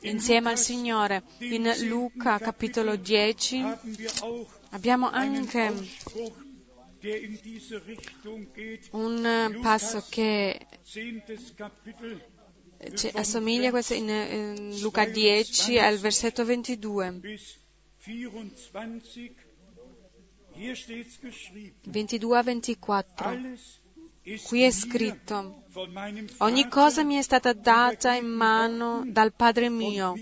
insieme al Signore. In Luca capitolo 10 abbiamo anche un passo che assomiglia a questo in, in Luca 10 al versetto 22. 22 a 24. Qui è scritto, ogni cosa mi è stata data in mano dal Padre mio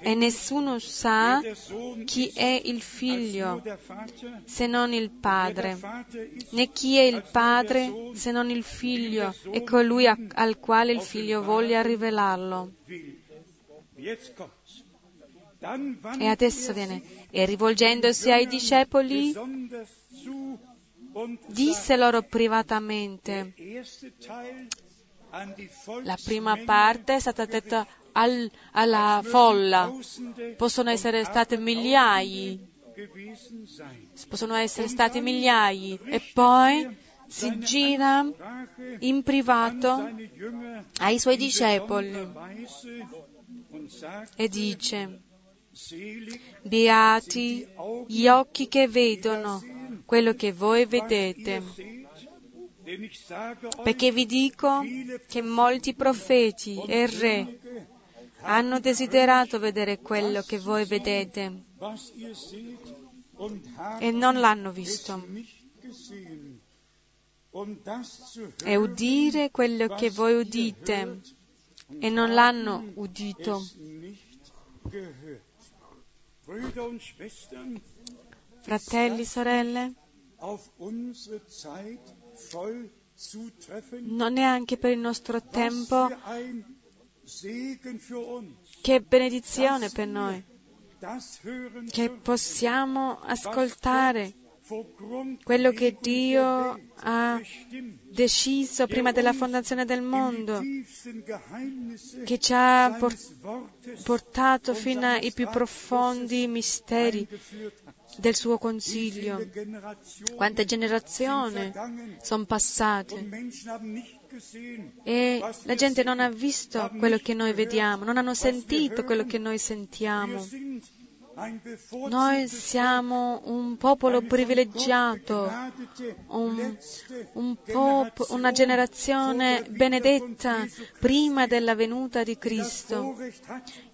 e nessuno sa chi è il figlio se non il Padre, né chi è il Padre se non il figlio e colui al quale il figlio voglia rivelarlo. E adesso viene, e rivolgendosi ai discepoli, disse loro privatamente, La prima parte è stata detta al, alla folla, possono essere state migliaia, possono essere stati migliaia. E poi si gira in privato ai suoi discepoli e dice, beati gli occhi che vedono quello che voi vedete. Perché vi dico che molti profeti e re hanno desiderato vedere quello che voi vedete e non l'hanno visto. E udire quello che voi udite e non l'hanno udito. Fratelli, sorelle, non è anche per il nostro tempo che benedizione per noi che possiamo ascoltare quello che Dio ha deciso prima della fondazione del mondo, che ci ha portato fino ai più profondi misteri del suo consiglio. Quante generazioni sono passate e la gente non ha visto quello che noi vediamo, non hanno sentito quello che noi sentiamo. Noi siamo un popolo privilegiato, un, un pop, una generazione benedetta prima della venuta di Cristo,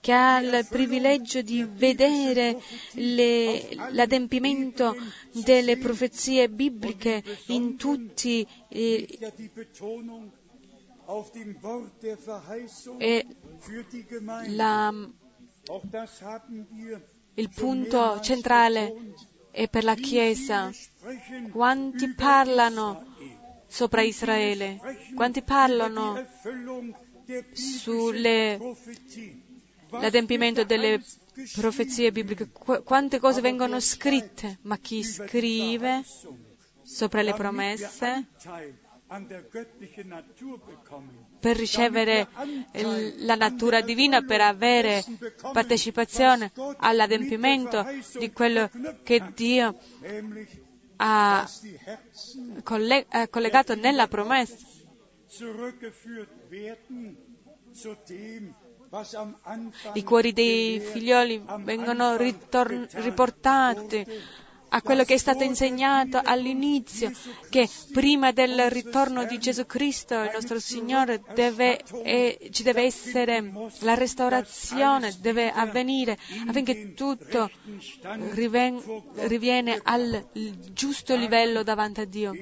che ha il privilegio di vedere le, l'adempimento delle profezie bibliche in tutti i e la, il punto centrale è per la Chiesa. Quanti parlano sopra Israele? Quanti parlano sull'adempimento delle profezie bibliche? Quante cose vengono scritte? Ma chi scrive sopra le promesse per ricevere la natura divina, per avere partecipazione all'adempimento di quello che Dio ha collegato nella promessa. I cuori dei figlioli vengono ritor- riportati a quello che è stato insegnato all'inizio, che prima del ritorno di Gesù Cristo, il nostro Signore, deve, eh, ci deve essere la restaurazione, deve avvenire affinché tutto riven- riviene al giusto livello davanti a Dio.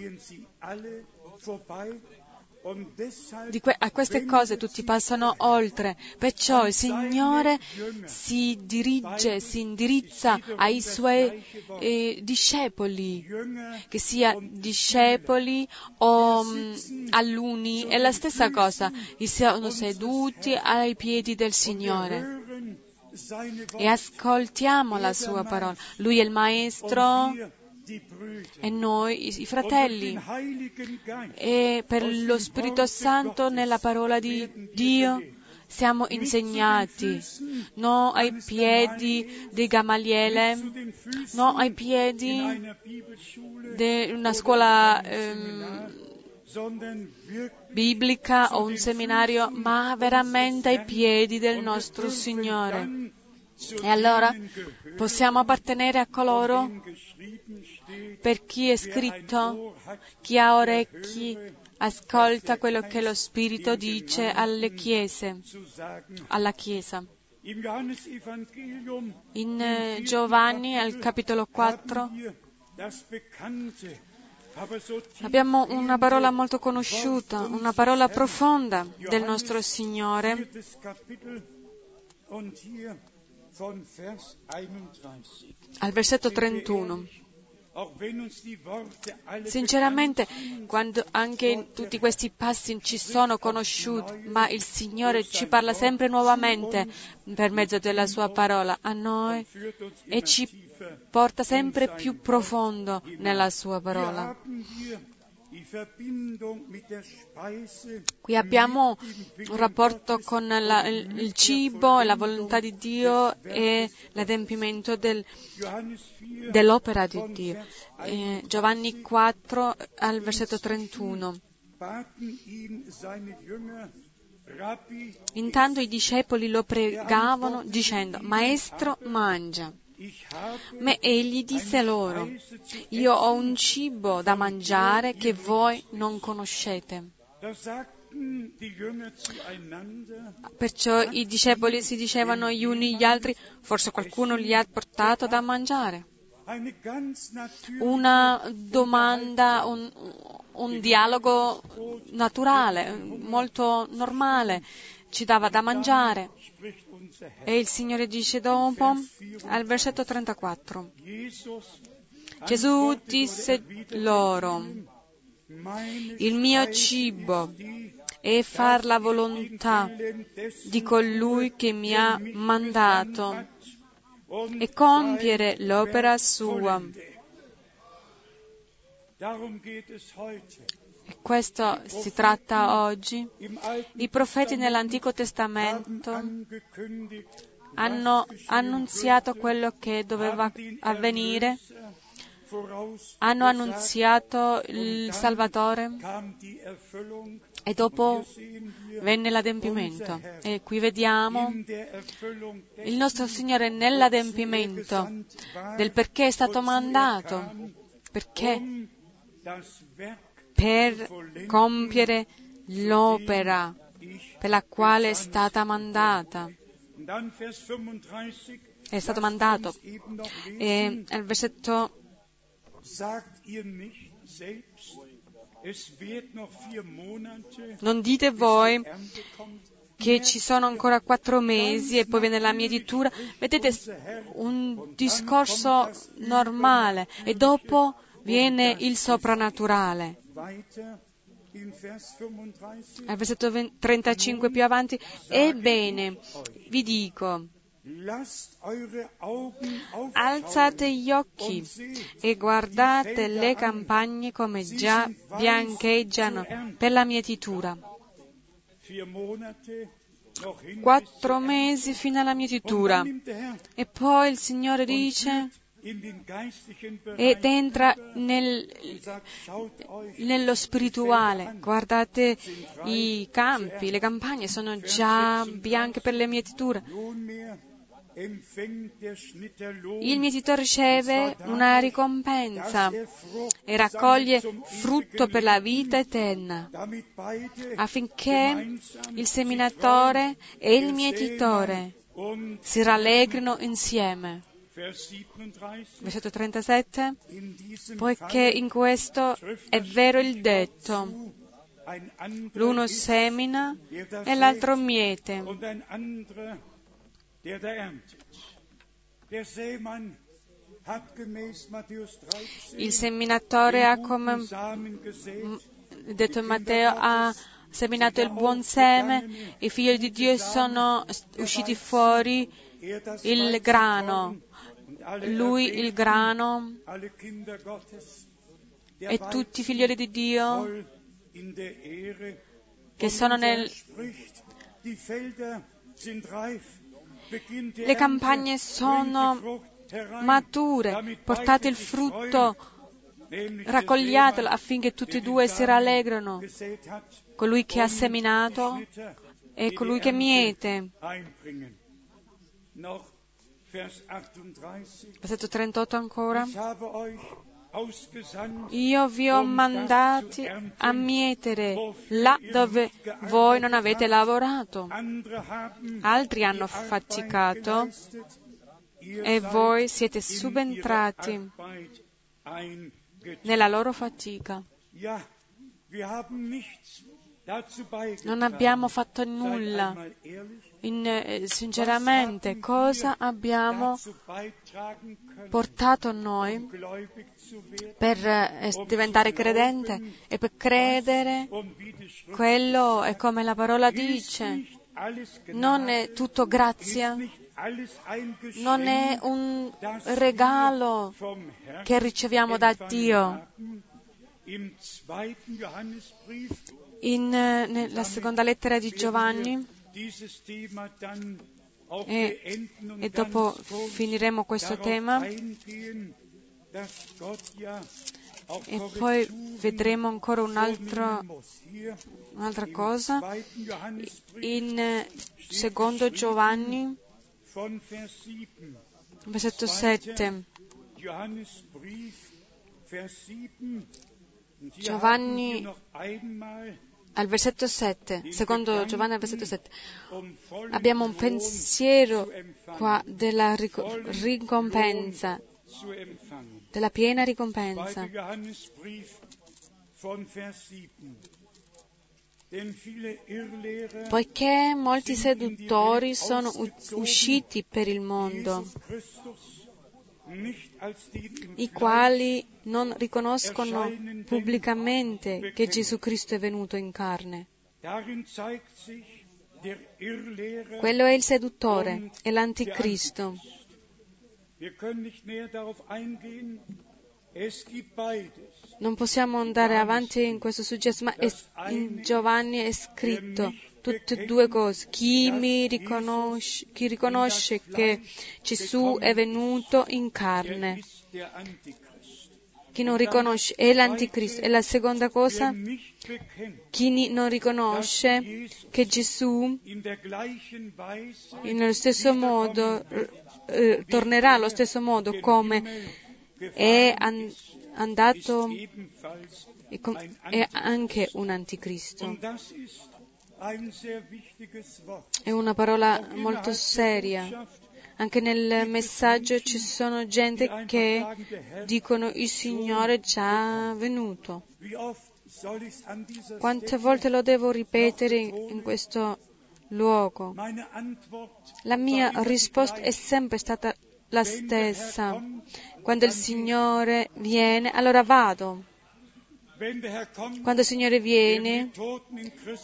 Que- a queste cose tutti passano oltre, perciò il Signore si dirige, si indirizza ai suoi eh, discepoli, che sia discepoli o mh, alunni, è la stessa cosa, sono seduti ai piedi del Signore. e ascoltiamo la sua parola. Lui è il Maestro e noi, i fratelli, e per lo Spirito Santo nella parola di Dio siamo insegnati, non ai piedi di Gamaliele, non ai piedi di una scuola ehm, biblica o un seminario, ma veramente ai piedi del nostro Signore. E allora possiamo appartenere a coloro per chi è scritto, chi ha orecchi, ascolta quello che lo Spirito dice alle chiese, alla Chiesa. In eh, Giovanni, al capitolo 4, abbiamo una parola molto conosciuta, una parola profonda del nostro Signore al versetto 31. Sinceramente, quando anche tutti questi passi ci sono conosciuti, ma il Signore ci parla sempre nuovamente per mezzo della sua parola a noi e ci porta sempre più profondo nella sua parola. Qui abbiamo un rapporto con la, il cibo, la volontà di Dio e l'adempimento del, dell'opera di Dio. Eh, Giovanni 4 al versetto 31. Intanto i discepoli lo pregavano dicendo, Maestro, mangia. Ma egli disse loro, io ho un cibo da mangiare che voi non conoscete. Perciò i discepoli si dicevano gli uni gli altri, forse qualcuno li ha portato da mangiare. Una domanda, un, un dialogo naturale, molto normale, ci dava da mangiare. E il Signore dice dopo, al versetto 34, Gesù disse loro, il mio cibo è far la volontà di colui che mi ha mandato e compiere l'opera sua. Questo si tratta oggi. I profeti nell'Antico Testamento hanno annunziato quello che doveva avvenire, hanno annunziato il Salvatore e dopo venne l'adempimento. E qui vediamo il nostro Signore nell'adempimento del perché è stato mandato, perché per compiere l'opera per la quale è stata mandata. È stato mandato. E al versetto non dite voi che ci sono ancora quattro mesi e poi viene la mietitura. Vedete, un discorso normale e dopo viene il soprannaturale. Al versetto 35 più avanti, ebbene, vi dico, alzate gli occhi e guardate le campagne come già biancheggiano per la mietitura. Quattro mesi fino alla mietitura. E poi il Signore dice, ed entra nel, nello spirituale. Guardate i campi, le campagne sono già bianche per le mietiture. Il mietitore riceve una ricompensa e raccoglie frutto per la vita eterna, affinché il seminatore e il mietitore si rallegrino insieme. Versetto 37, poiché in questo è vero il detto, l'uno semina e l'altro miete. Il seminatore ha come detto in Matteo ha seminato il buon seme, i figli di Dio sono usciti fuori il grano, lui il grano e tutti i figlioli di Dio che sono nel... Le campagne sono mature, portate il frutto, raccogliatelo affinché tutti e due si rallegrano. Colui che ha seminato e colui che miete. Versetto 38 ancora. Io vi ho mandati a mietere là dove voi non avete lavorato. Altri hanno faticato e voi siete subentrati nella loro fatica. Non abbiamo fatto nulla. In, eh, sinceramente, cosa abbiamo portato noi per eh, diventare credente e per credere quello è come la parola dice. Non è tutto grazia, non è un regalo che riceviamo da Dio In, eh, nella seconda lettera di Giovanni. E, e dopo finiremo questo tema. E poi vedremo ancora un altro, un'altra cosa. In eh, secondo Giovanni versetto 7 Giovanni al versetto 7, secondo Giovanni al versetto 7, abbiamo un pensiero qua della ricompensa, della piena ricompensa. Poiché molti seduttori sono usciti per il mondo, i quali non riconoscono pubblicamente che Gesù Cristo è venuto in carne. Quello è il seduttore, è l'anticristo. Non possiamo andare avanti in questo successo, ma in Giovanni è scritto tutte e due cose. Chi, riconosce, chi riconosce che Gesù è venuto in carne, chi non riconosce è l'anticristo. E la seconda cosa, chi non riconosce che Gesù nello stesso modo eh, tornerà allo stesso modo come è andato è anche un anticristo. È una parola molto seria. Anche nel messaggio ci sono gente che dicono il Signore è già venuto. Quante volte lo devo ripetere in questo luogo? La mia risposta è sempre stata la stessa. Quando il Signore viene, allora vado. Quando il Signore viene,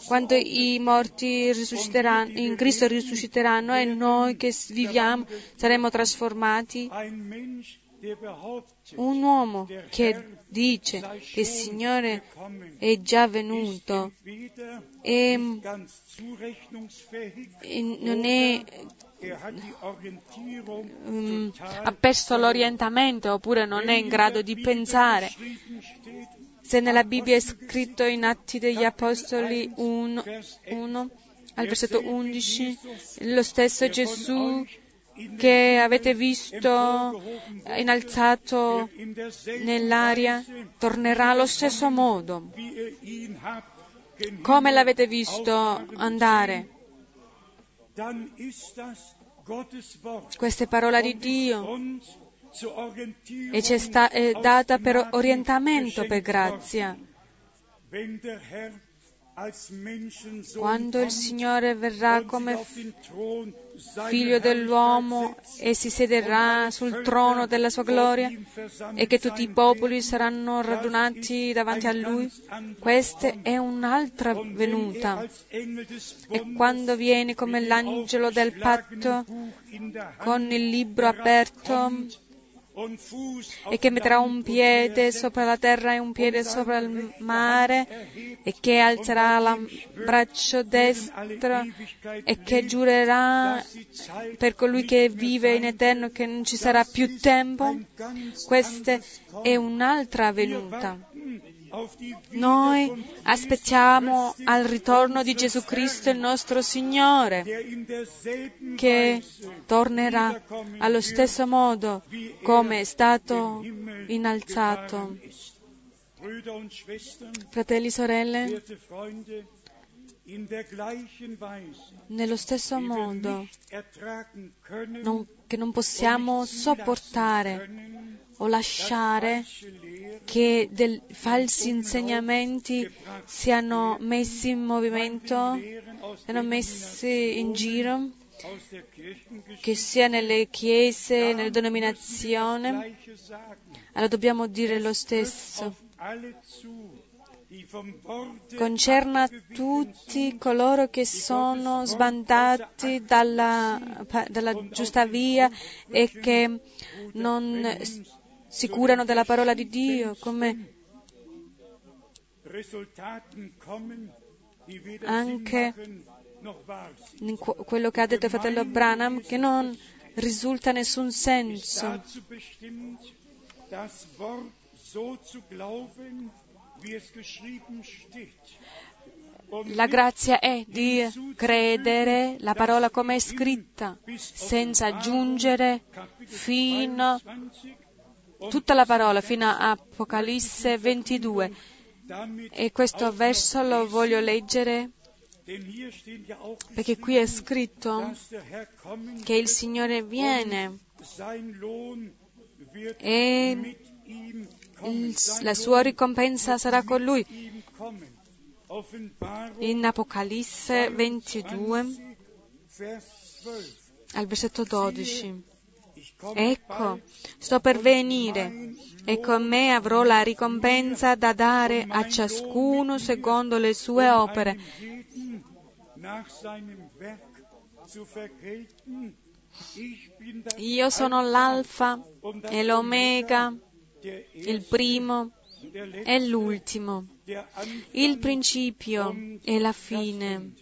quando i morti in Cristo risusciteranno e noi che viviamo saremo trasformati, un uomo che dice che il Signore è già venuto e, non è um, ha perso l'orientamento oppure non è in grado di pensare se nella Bibbia è scritto in Atti degli Apostoli 1, 1 al versetto 11, lo stesso Gesù che avete visto innalzato nell'aria tornerà allo stesso modo. Come l'avete visto andare? Questa è parola di Dio e ci è data per orientamento, per grazia. Quando il Signore verrà come figlio dell'uomo e si siederà sul trono della sua gloria e che tutti i popoli saranno radunati davanti a lui, questa è un'altra venuta. E quando viene come l'angelo del patto con il libro aperto, e che metterà un piede sopra la terra e un piede sopra il mare e che alzerà il braccio destro e che giurerà per colui che vive in eterno che non ci sarà più tempo. Questa è un'altra venuta. Noi aspettiamo al ritorno di Gesù Cristo il nostro Signore, che tornerà allo stesso modo come è stato innalzato. Fratelli e sorelle, nello stesso modo non, che non possiamo sopportare o lasciare che dei falsi insegnamenti siano messi in movimento, siano messi in giro, che sia nelle chiese, nelle denominazioni, allora dobbiamo dire lo stesso. Concerne a tutti coloro che sono sbandati dalla, dalla giusta via e che non si curano della parola di Dio, come anche quello che ha detto il fratello Branham, che non risulta nessun senso. La grazia è di credere la parola come è scritta, senza aggiungere fino tutta la parola fino a Apocalisse 22. E questo verso lo voglio leggere perché qui è scritto che il Signore viene e la sua ricompensa sarà con lui. In Apocalisse 22, al versetto 12. Ecco, sto per venire e con me avrò la ricompensa da dare a ciascuno secondo le sue opere. Io sono l'alfa e l'omega, il primo e l'ultimo, il principio e la fine.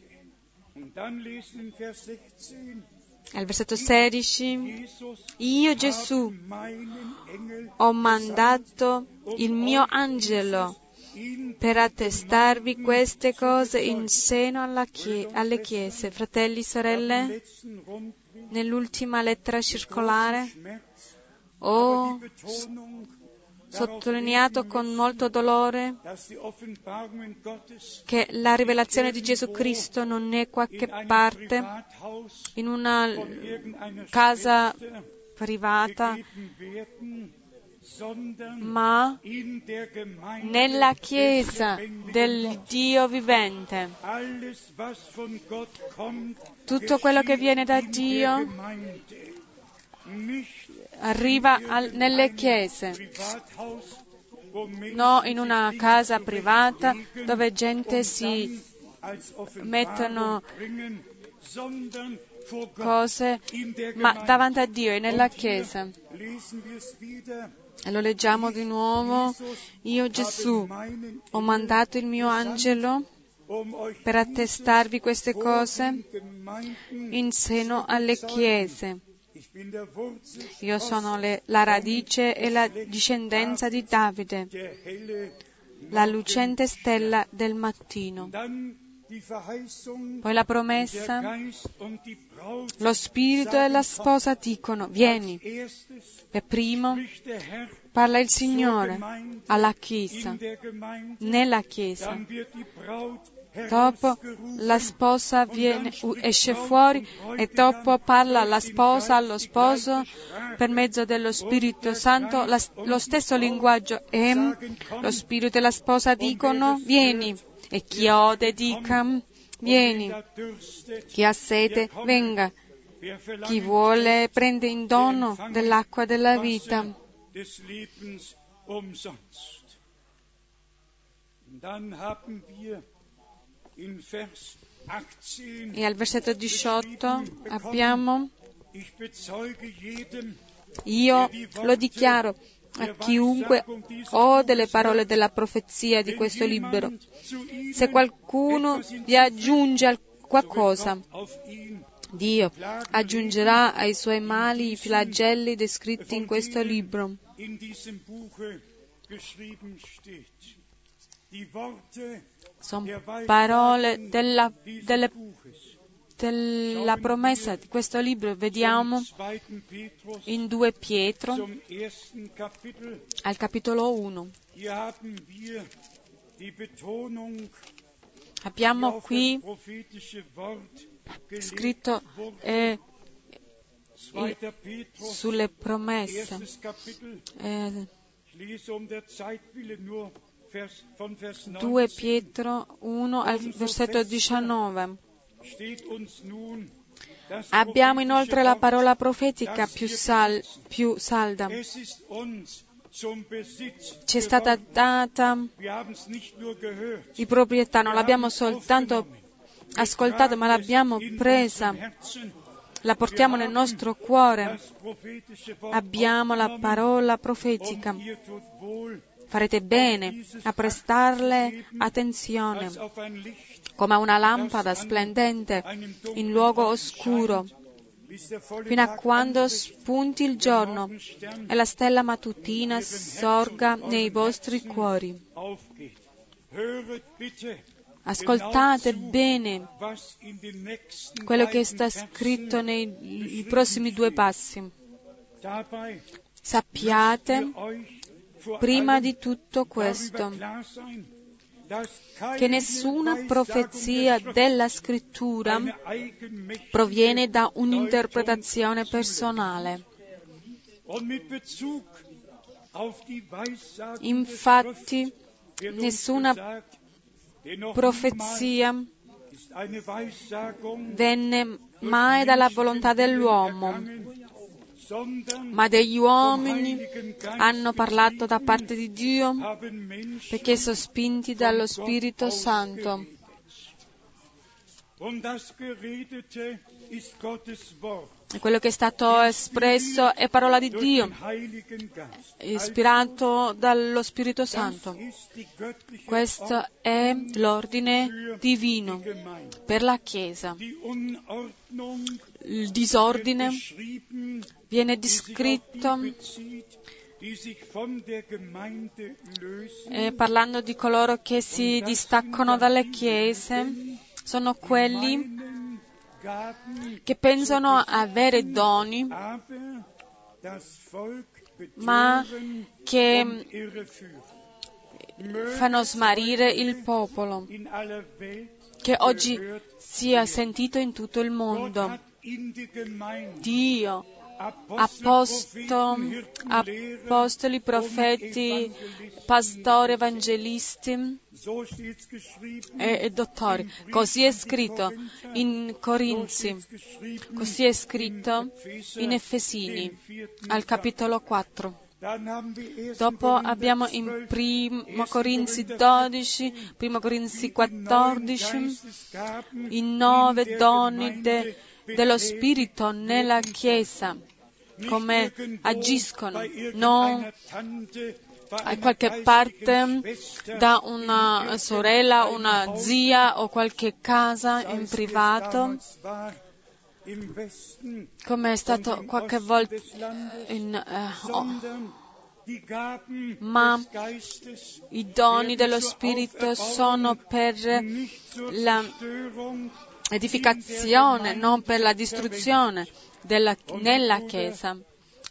Al versetto 16, io Gesù ho mandato il mio angelo per attestarvi queste cose in seno chie- alle chiese. Fratelli sorelle, nell'ultima lettera circolare ho sottolineato con molto dolore che la rivelazione di Gesù Cristo non è qualche parte in una casa privata, ma nella Chiesa del Dio vivente. Tutto quello che viene da Dio arriva al, nelle chiese, non in una casa privata dove gente si mettono cose, ma davanti a Dio e nella chiesa. E lo leggiamo di nuovo. Io Gesù ho mandato il mio angelo per attestarvi queste cose in seno alle chiese. Io sono le, la radice e la discendenza di Davide, la lucente stella del mattino. Poi la promessa, lo spirito e la sposa dicono, vieni. Per primo parla il Signore alla Chiesa, nella Chiesa. Dopo la sposa viene, esce fuori e dopo parla la sposa allo sposo per mezzo dello Spirito Santo la, lo stesso linguaggio e lo Spirito e la sposa dicono vieni e chi ode dica vieni, chi ha sete venga, chi vuole prende in dono dell'acqua della vita. Dann haben wir e al versetto 18 abbiamo io lo dichiaro a chiunque ode le parole della profezia di questo libro. Se qualcuno vi aggiunge qualcosa, Dio aggiungerà ai suoi mali i flagelli descritti in questo libro. Sono parole della, delle, della promessa di questo libro. Vediamo in 2 Pietro al capitolo 1. Abbiamo qui scritto eh, sulle promesse. Eh, 2 Pietro 1 al versetto 19. Abbiamo inoltre la parola profetica più, sal, più salda. Ci è stata data di proprietà, non l'abbiamo soltanto ascoltata, ma l'abbiamo presa, la portiamo nel nostro cuore. Abbiamo la parola profetica farete bene a prestarle attenzione come a una lampada splendente in luogo oscuro, fino a quando spunti il giorno e la stella mattutina sorga nei vostri cuori. Ascoltate bene quello che sta scritto nei prossimi due passi. Sappiate prima di tutto questo che nessuna profezia della scrittura proviene da un'interpretazione personale. Infatti, nessuna profezia venne mai dalla volontà dell'uomo, ma degli uomini hanno parlato da parte di Dio perché sono spinti dallo Spirito Santo. E quello che è stato espresso è parola di Dio, ispirato dallo Spirito Santo. Questo è l'ordine divino per la Chiesa. Il disordine viene descritto eh, parlando di coloro che si distaccano dalle chiese, sono quelli che pensano avere doni, ma che fanno smarrire il popolo, che oggi sia sentito in tutto il mondo. Dio ha posto apostoli, profeti, pastori, evangelisti e, dottori. Così è scritto in Corinzi, così è scritto in Efesini, al capitolo 4. Dopo abbiamo in 1 Corinzi 12, 1 Corinzi 14, i nove doni de, dello Spirito nella Chiesa, come agiscono, non a qualche parte da una sorella, una zia o qualche casa in privato, come è stato qualche volta in, eh, oh. ma i doni dello Spirito sono per la edificazione, non per la distruzione della, nella Chiesa.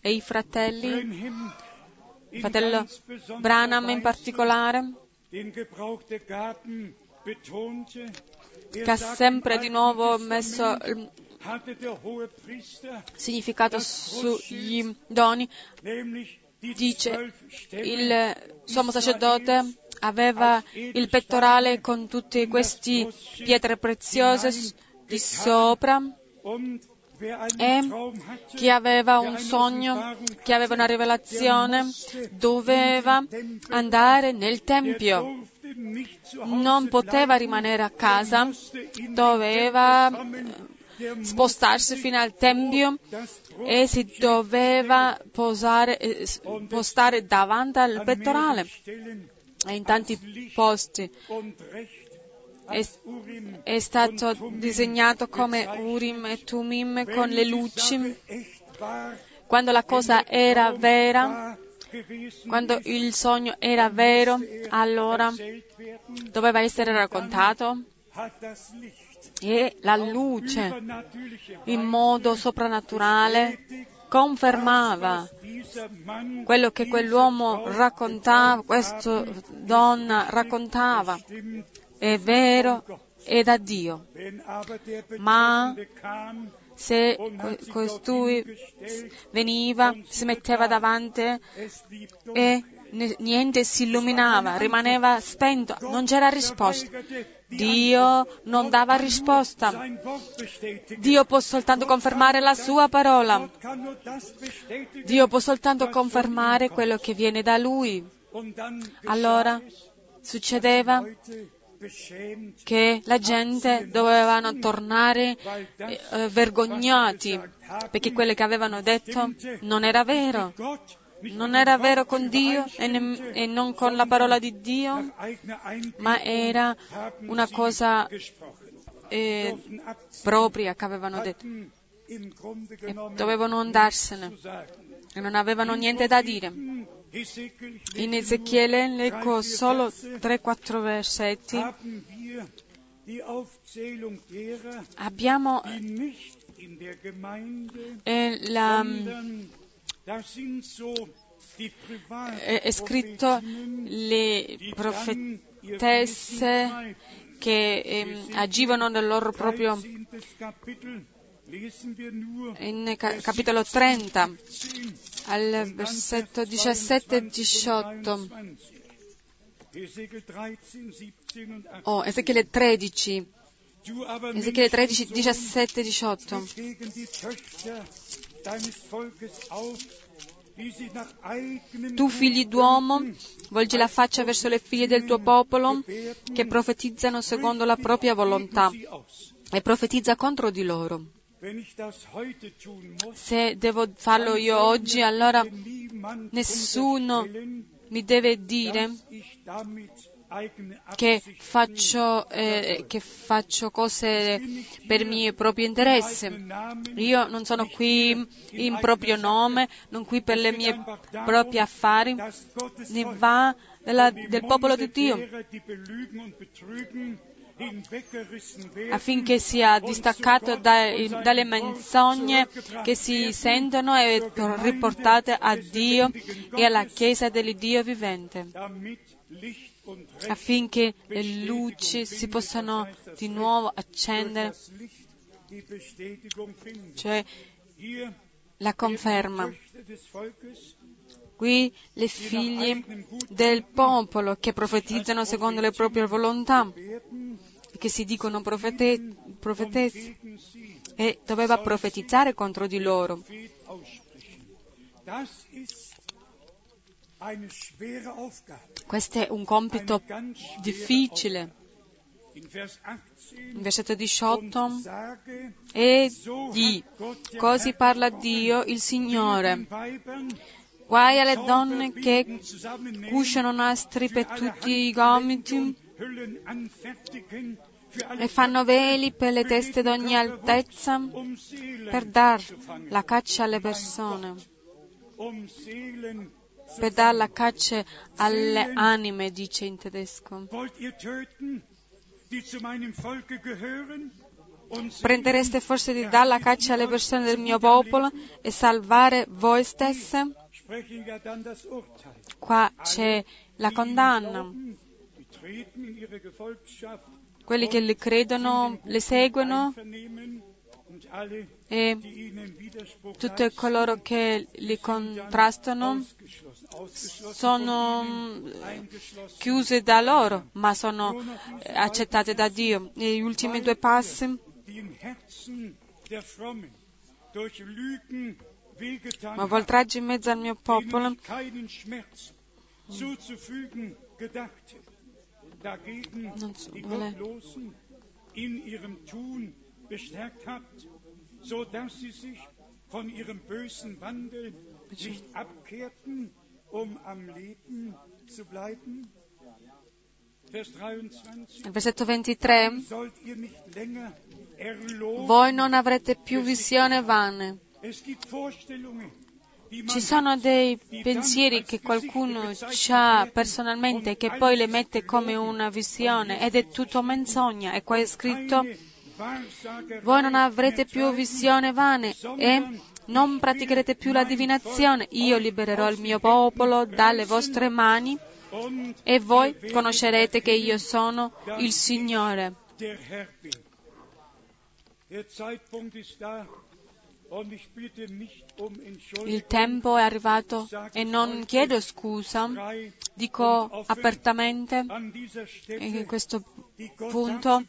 E i fratelli, fratello Branham in particolare, che ha sempre di nuovo messo il significato sugli doni, dice il sommo sacerdote aveva il pettorale con tutte queste pietre preziose di sopra e chi aveva un sogno, chi aveva una rivelazione, doveva andare nel Tempio. Non poteva rimanere a casa, doveva spostarsi fino al Tempio e si doveva posare, eh, postare davanti al pettorale in tanti posti. È, è, stato disegnato come Urim e Tumim con le luci. Quando la cosa era vera, quando il sogno era vero, allora doveva essere raccontato e la luce in modo soprannaturale confermava quello che quell'uomo raccontava, questa donna raccontava. È vero, è da Dio. Ma se costui veniva, si metteva davanti e niente si illuminava, rimaneva spento, non c'era risposta. Dio non dava risposta. Dio può soltanto confermare la sua parola. Dio può soltanto confermare quello che viene da Lui. Allora succedeva che la gente doveva tornare eh, vergognati perché quello che avevano detto non era vero non era vero con Dio e, ne- e, non con la parola di Dio, ma era una cosa eh, propria che avevano detto. E dovevano andarsene e non avevano niente da dire. In Ezechiele leggo solo 3-4 versetti. Abbiamo eh, la, è, scritto le profetesse che eh, agivano nel loro proprio in capitolo 30 al versetto 17 e 18 oh, Ezechiele 13 Ezechiele 13 17 e 18 tu, figli d'uomo, volgi la faccia verso le figlie del tuo popolo che profetizzano secondo la propria volontà e profetizza contro di loro. Se devo farlo io oggi, allora nessuno mi deve dire che faccio, eh, che faccio, cose per mio proprio interesse. Io non sono qui in proprio nome, non qui per le mie proprie affari, ne va della, del popolo di Dio affinché sia distaccato dai, dalle menzogne che si sentono e riportate a Dio e alla Chiesa dell'Iddio vivente affinché le luci si possano di nuovo accendere, cioè la conferma. Qui le figlie del popolo che profetizzano secondo le proprie volontà, che si dicono profete, profetesse, e doveva profetizzare contro di loro. Questo è un compito difficile. In versetto 18, e di così parla Dio il Signore. Guai alle donne che cusciano nastri per tutti i gomiti e fanno veli per le teste d'ogni altezza per dar la caccia alle persone per dar la caccia alle anime, dice in tedesco. Prendereste forse di dar la caccia alle persone del mio popolo e salvare voi stesse? Qua c'è la condanna. Quelli che le credono, le seguono e tutti coloro che li contrastano sono mm, chiuse da loro, ma sono eh, accettate da Dio. E gli ultimi due passi. Ma voltraggio in mezzo al mio popolo non so, vuole so dass sie sich von ihrem bösen Wandel nicht abkehrten, um am Leben zu bleiben? Versetto 23. Voi non avrete più visione vane. Ci sono dei pensieri che qualcuno ha personalmente e che poi le mette come una visione ed è tutto menzogna. E qua è scritto voi non avrete più visione vane e non praticherete più la divinazione. Io libererò il mio popolo dalle vostre mani e voi conoscerete che io sono il Signore. Il tempo è arrivato e non chiedo scusa, dico apertamente in questo punto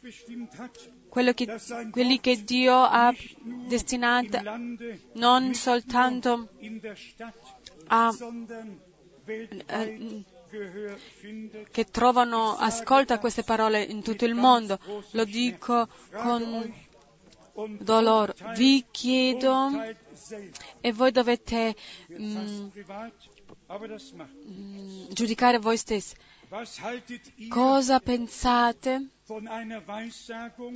che, quelli che Dio ha destinato non soltanto a, eh, che trovano ascolto a queste parole in tutto il mondo. Lo dico con dolore. Vi chiedo e voi dovete mh, mm, mm, giudicare voi stessi. Cosa pensate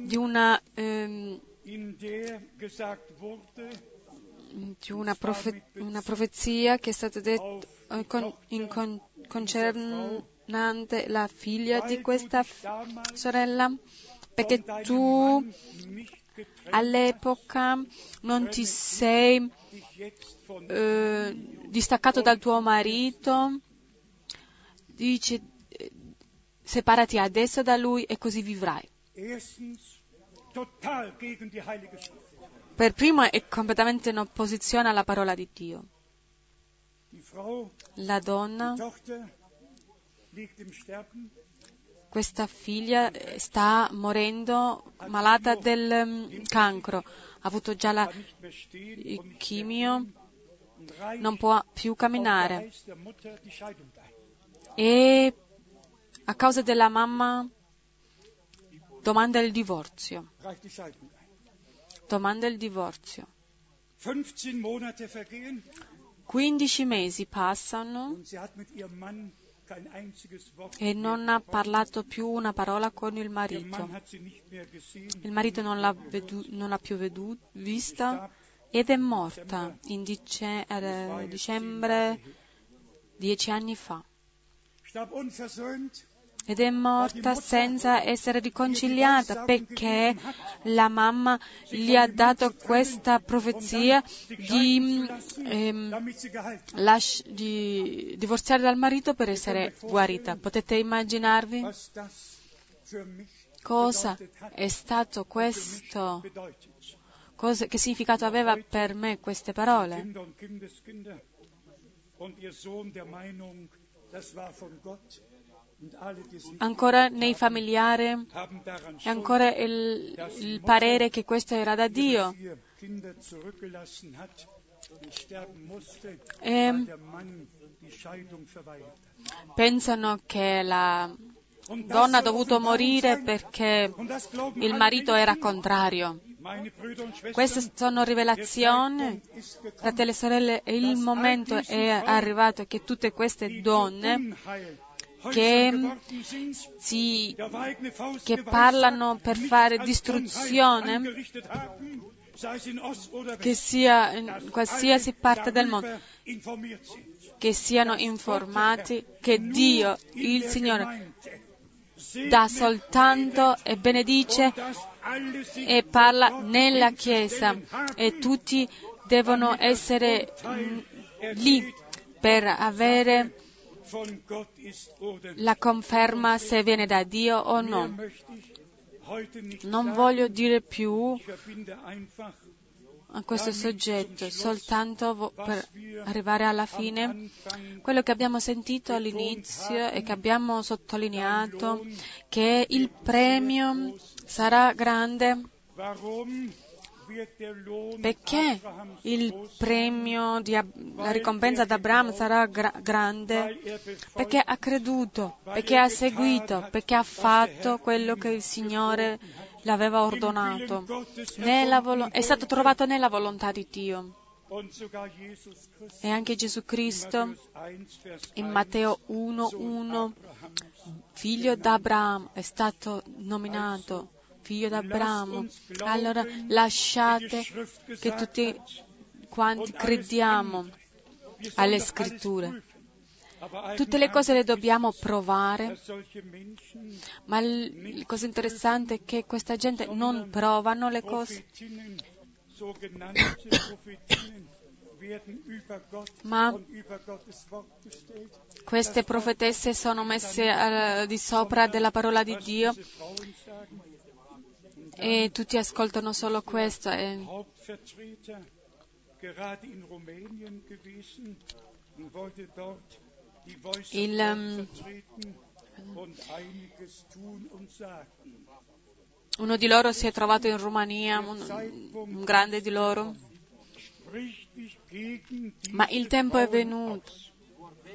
di una, ehm, di una, profe- una, profezia che è stata detta eh, con, con, concernante la figlia di questa f- sorella? Perché tu all'epoca non ti sei eh, distaccato dal tuo marito, dice separati adesso da lui e così vivrai. Per primo è completamente in opposizione alla parola di Dio. La donna, questa figlia sta morendo malata del mm, cancro, ha avuto già la chimio, non può più camminare. E a causa della mamma domanda il divorzio. Domanda il divorzio. 15 mesi passano e non ha parlato più una parola con il marito. Il marito non l'ha, vedu- non l'ha più vedu- vista ed è morta in dice- eh, dicembre dieci anni fa ed è morta senza essere riconciliata perché la mamma gli ha dato questa profezia di, ehm, di divorziare dal marito per essere guarita. Potete immaginarvi cosa è stato questo? Cosa, che significato aveva per me queste parole? Ancora nei familiari e ancora il, il parere che questo era da Dio. E pensano che la donna ha dovuto morire perché il marito era contrario. Queste sono rivelazioni, fratelli e sorelle, il momento è arrivato che tutte queste donne che, si, che parlano per fare distruzione, che sia in qualsiasi parte del mondo, che siano informati che Dio, il Signore, dà soltanto e benedice e parla nella Chiesa e tutti devono essere lì per avere la conferma se viene da Dio o no. Non voglio dire più a questo soggetto, soltanto per arrivare alla fine, quello che abbiamo sentito all'inizio e che abbiamo sottolineato, che il premio sarà grande perché il premio, di, la ricompensa ad Abramo sarà gra- grande? Perché ha creduto, perché ha seguito, perché ha fatto quello che il Signore l'aveva ordinato. Volo- è stato trovato nella volontà di Dio. E anche Gesù Cristo in Matteo 1.1, figlio d'Abramo, è stato nominato figlio d'Abramo. Allora lasciate che tutti quanti crediamo alle scritture. Tutte le cose le dobbiamo provare, ma la cosa interessante è che questa gente non provano le cose, ma queste profetesse sono messe di sopra della parola di Dio e tutti ascoltano solo questo. E il, um, uno di loro si è trovato in Romania, un, un grande di loro, ma il tempo è venuto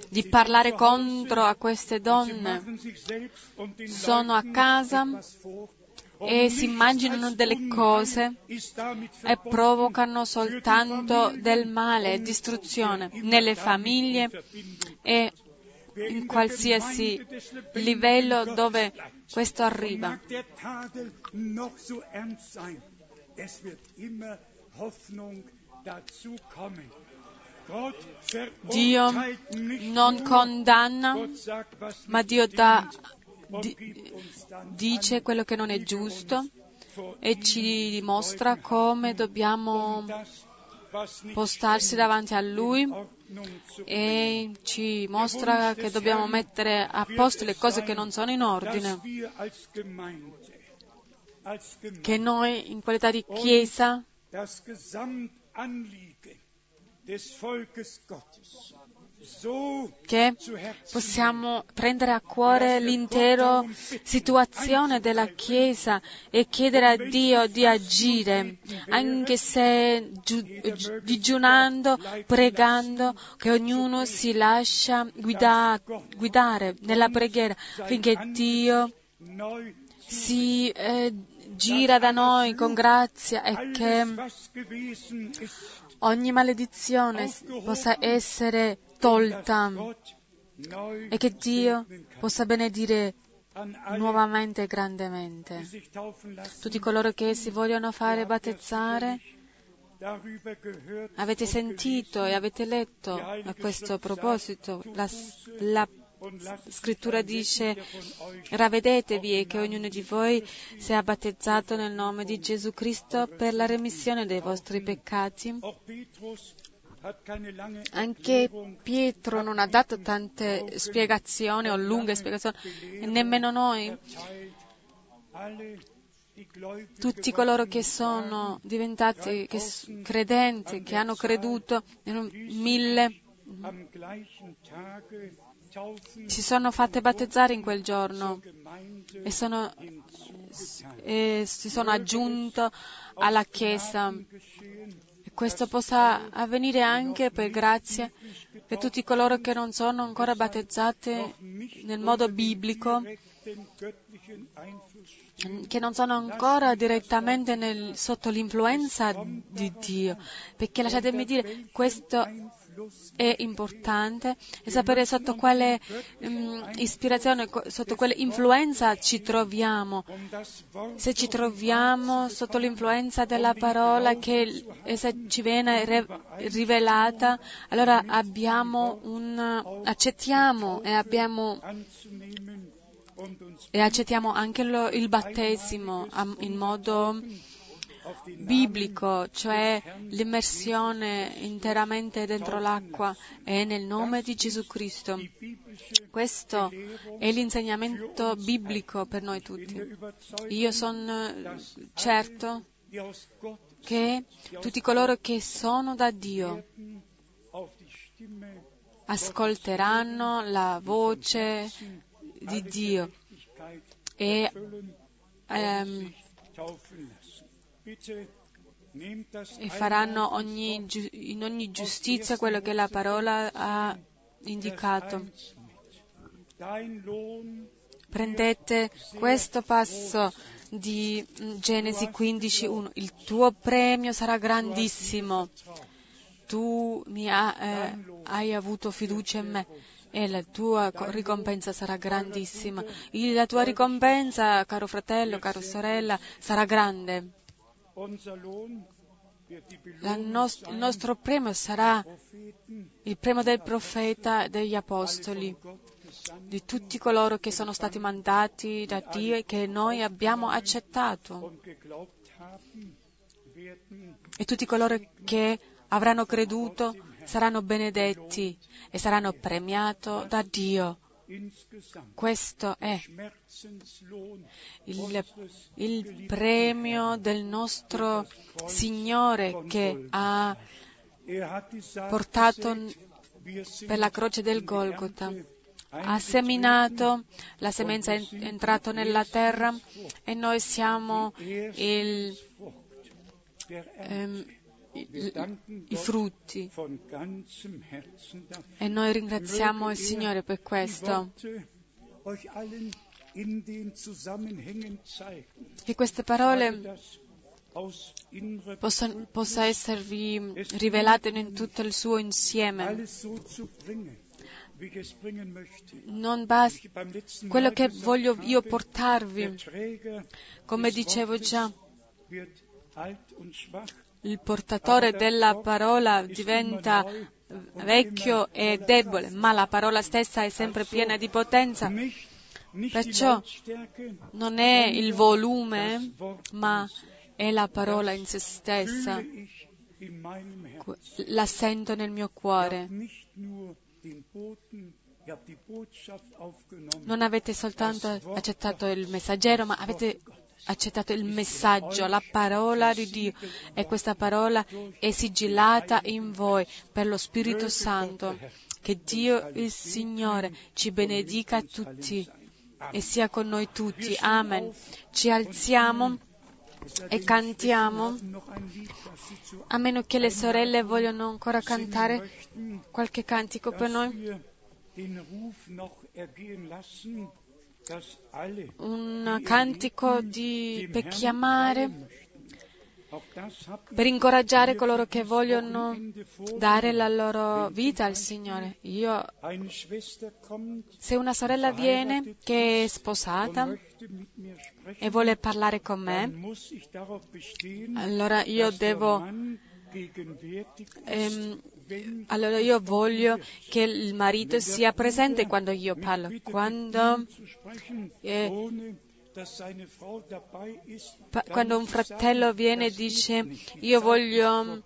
di parlare contro a queste donne. Sono a casa e si immaginano delle cose e provocano soltanto del male distruzione nelle famiglie e in qualsiasi livello dove questo arriva. Dio non condanna, ma Dio dà, di, dice quello che non è giusto e ci dimostra come dobbiamo postarsi davanti a Lui e ci mostra che dobbiamo mettere a posto le cose che non sono in ordine, che noi in qualità di Chiesa che possiamo prendere a cuore l'intera situazione della Chiesa e chiedere a Dio di agire, anche se digiunando, pregando, che ognuno si lascia guida, guidare nella preghiera, finché Dio si eh, gira da noi con grazia e che ogni maledizione possa essere tolta e che Dio possa benedire nuovamente e grandemente. Tutti coloro che si vogliono fare battezzare, avete sentito e avete letto a questo proposito la, la scrittura dice ravvedetevi e che ognuno di voi sia battezzato nel nome di Gesù Cristo per la remissione dei vostri peccati. Anche Pietro non ha dato tante spiegazioni o lunghe spiegazioni, nemmeno noi. Tutti coloro che sono diventati che credenti, che hanno creduto, mille si sono fatte battezzare in quel giorno e, sono, e si sono aggiunto alla Chiesa. E questo possa avvenire anche per grazia che tutti coloro che non sono ancora battezzati nel modo biblico, che non sono ancora direttamente nel, sotto l'influenza di Dio, perché lasciatemi dire, questo è importante e sapere sotto quale um, ispirazione, sotto quale influenza ci troviamo. Se ci troviamo sotto l'influenza della parola che ci viene re- rivelata, allora un, accettiamo e abbiamo e accettiamo anche lo, il battesimo in modo biblico, cioè l'immersione interamente dentro l'acqua e nel nome di Gesù Cristo. Questo è l'insegnamento biblico per noi tutti. Io sono certo che tutti coloro che sono da Dio ascolteranno la voce di Dio e ehm, e faranno ogni, in ogni giustizia quello che la parola ha indicato. Prendete questo passo di Genesi 15.1. Il tuo premio sarà grandissimo. Tu ha, eh, hai avuto fiducia in me e la tua ricompensa sarà grandissima. La tua ricompensa, caro fratello, caro sorella, sarà grande. Nost- il nostro premio sarà il premio del profeta e degli apostoli, di tutti coloro che sono stati mandati da Dio e che noi abbiamo accettato. E tutti coloro che avranno creduto saranno benedetti e saranno premiati da Dio questo è il, il, premio del nostro Signore che ha portato per la croce del Golgotha. Ha seminato, la semenza è entrata nella terra e noi siamo il, ehm, i frutti. E noi ringraziamo il Signore per questo. Che queste parole possa, possa esservi rivelate in tutto il suo insieme. Non basta quello che voglio io portarvi, come dicevo già, il portatore della parola diventa vecchio e debole, ma la parola stessa è sempre piena di potenza. Perciò non è il volume, ma è la parola in se stessa. La sento nel mio cuore. Non avete soltanto accettato il messaggero, ma avete accettato il messaggio, la parola di Dio e questa parola è sigillata in voi per lo Spirito Santo. Che Dio il Signore ci benedica tutti e sia con noi tutti. Amen. Ci alziamo e cantiamo, a meno che le sorelle vogliano ancora cantare qualche cantico per noi. Un cantico di, per chiamare per incoraggiare coloro che vogliono dare la loro vita al Signore. Io, se una sorella viene che è sposata e vuole parlare con me, allora io devo ehm, allora io voglio che il marito sia presente quando io parlo. Quando eh, quando un fratello viene e dice io voglio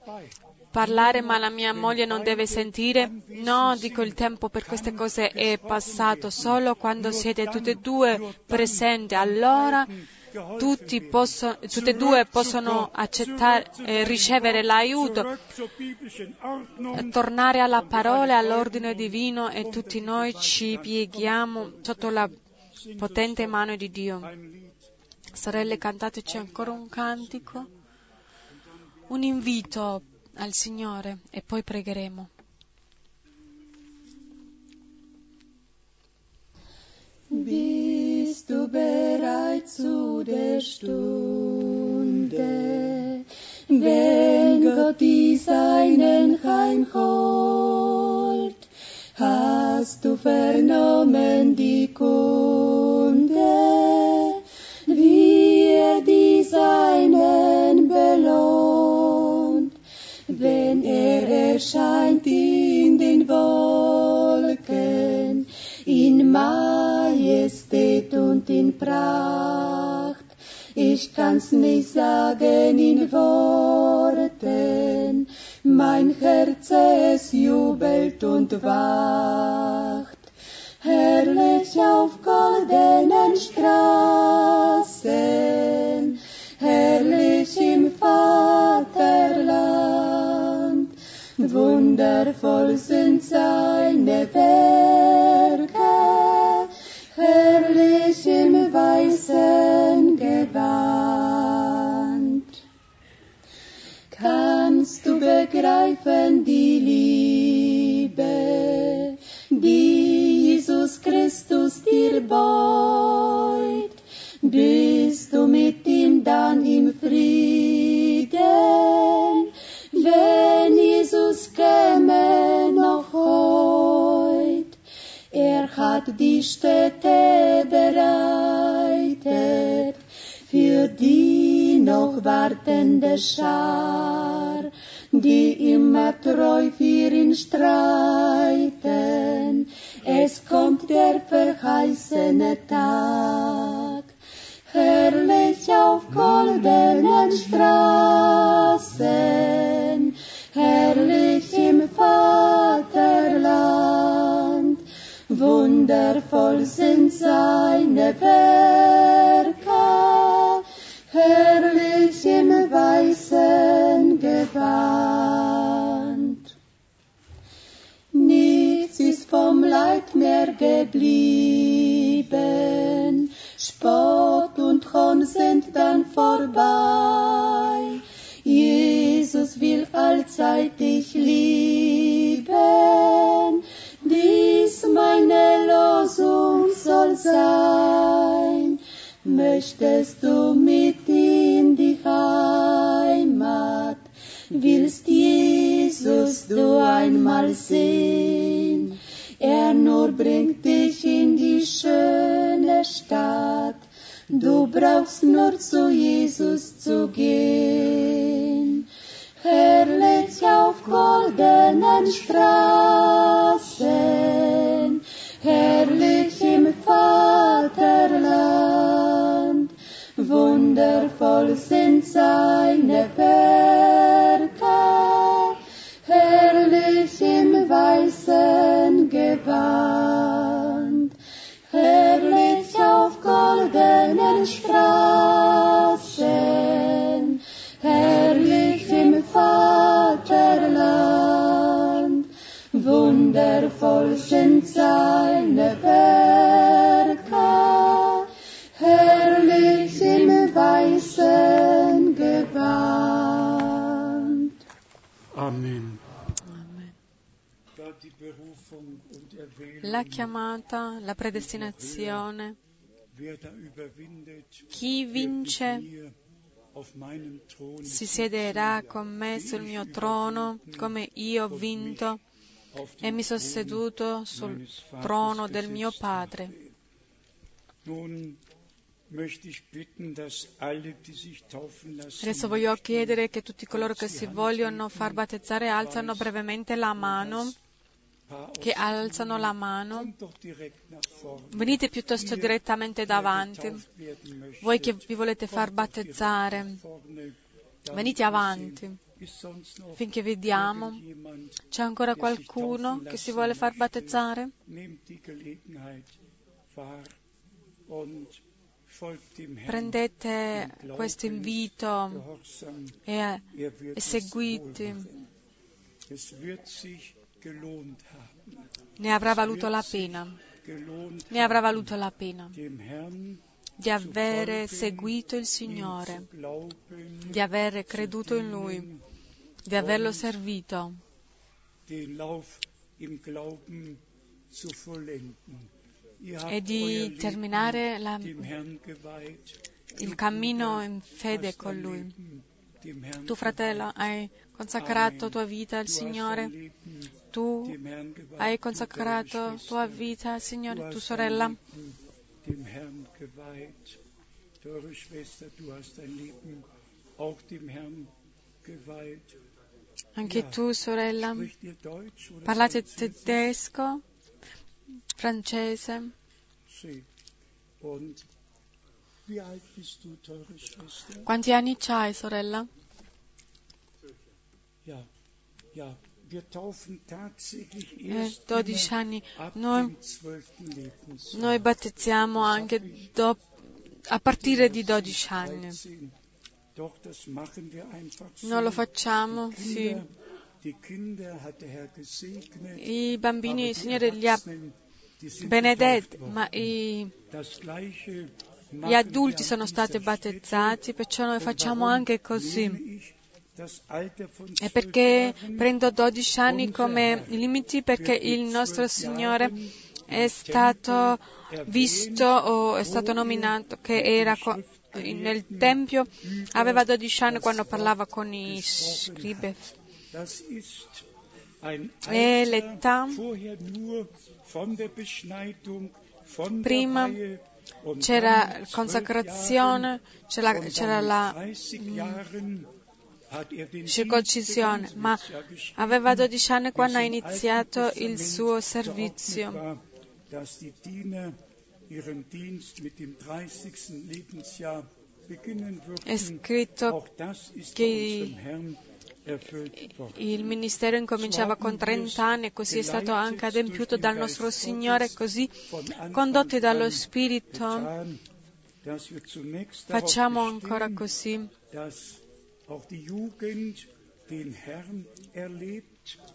parlare ma la mia moglie non deve sentire, no, dico il tempo per queste cose è passato, solo quando siete tutti e due presenti, allora tutti possono, tutte e due possono eh, ricevere l'aiuto, tornare alla parola, all'ordine divino e tutti noi ci pieghiamo sotto la potente mano di Dio. Sorelle, cantateci ancora un cantico, un invito al Signore e poi pregheremo. Bist du bereit zu der Stunde, wenn Gott die Seinen heimholt? Hast du vernommen die Kunde, wie er die Seinen belohnt, wenn er erscheint Majestät und in Pracht? Ich kann's nicht sagen in Worten, mein Herz es jubelt und wacht. Herrlich auf goldenen Straßen, herrlich im Vaterland, wundervoll sind seine Werke, weißen Gewand. Kannst du begreifen die Liebe, die Jesus Christus dir beut? Bist du mit ihm dann im Frieden, wenn Jesus käme noch heut? Hat die Städte bereitet für die noch wartende Schar, die immer treu für ihn streiten. Es kommt der verheißene Tag, herrlich auf goldenen Straßen, herrlich im Vaterland, wundervoll sind seine Werke, herrlich im weißen Gewand. Nichts ist vom Leid mehr geblieben, Spott und Hohn sind dann vorbei. Jesus will allzeit dich lieben, dies meine Losung soll sein. möchtest du mit in die Heimat, willst Jesus du einmal sehen. Er nur bringt dich in die schöne Stadt, du brauchst nur zu Jesus zu gehen. Herrlich auf goldenen Straßen, herrlich im Vaterland, wundervoll sind seine Werke, herrlich im weißen Gewand, herrlich auf goldenen Straßen, wundervoll sind seine Werke, herrlich im weißen Gewand. Amen. La chiamata, la predestinazione. Chi vince si siederà con me sul mio trono come io ho vinto e mi sono seduto sul trono del mio Padre. Adesso voglio chiedere che tutti coloro che si vogliono far battezzare alzano brevemente la mano, che alzano la mano. Venite piuttosto direttamente davanti. Voi che vi volete far battezzare, venite avanti finché vediamo. C'è ancora qualcuno che si vuole far battezzare? Prendete questo invito e, e seguite. Ne avrà valuto la pena. Ne avrà valuto la pena di avere seguito il Signore, di aver creduto in Lui, di averlo servito e di terminare la, il cammino in fede con Lui. Tu, fratello, hai consacrato tua vita al Signore? Tu hai consacrato tua vita al Signore? Tu, sorella? Teure Schwester, du hast dein Leben auch dem Herrn geweiht. Anche tu, sorella, parlate tedesco, francese. Quanti anni hai, sorella? Eh, 12 anni. Noi, noi battezziamo anche dopo, a partire di 12 anni. Non lo facciamo, sì. I bambini il Signore li ha benedetti, ma i, gli adulti sono stati battezzati, perciò noi facciamo anche così. E perché prendo 12 anni come limiti? Perché il nostro Signore è stato visto o è stato nominato che era nel Tempio, aveva 12 anni quando parlava con i scribi. E l'età prima c'era consacrazione, c'era, c'era la circoncisione, ma aveva 12 anni quando ha iniziato il suo servizio. È scritto che il ministero incominciava con 30 anni e così è stato anche adempiuto dal nostro Signore, così condotti dallo Spirito. facciamo ancora così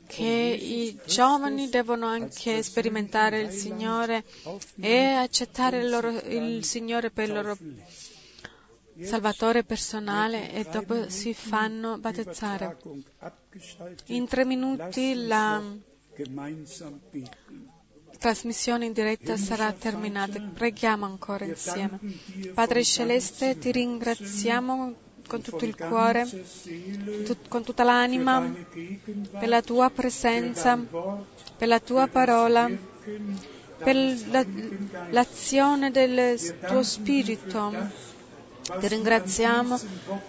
che i giovani devono anche sperimentare il Signore e accettare il, loro, il Signore per il loro salvatore personale e dopo si fanno battezzare. In tre minuti la, trasmissione in diretta sarà terminata. Preghiamo ancora insieme. Padre Celeste, ti ringraziamo con tutto il cuore, tut- con tutta l'anima, per la tua presenza, per la tua parola, per la, l'azione del tuo Spirito. Ti ringraziamo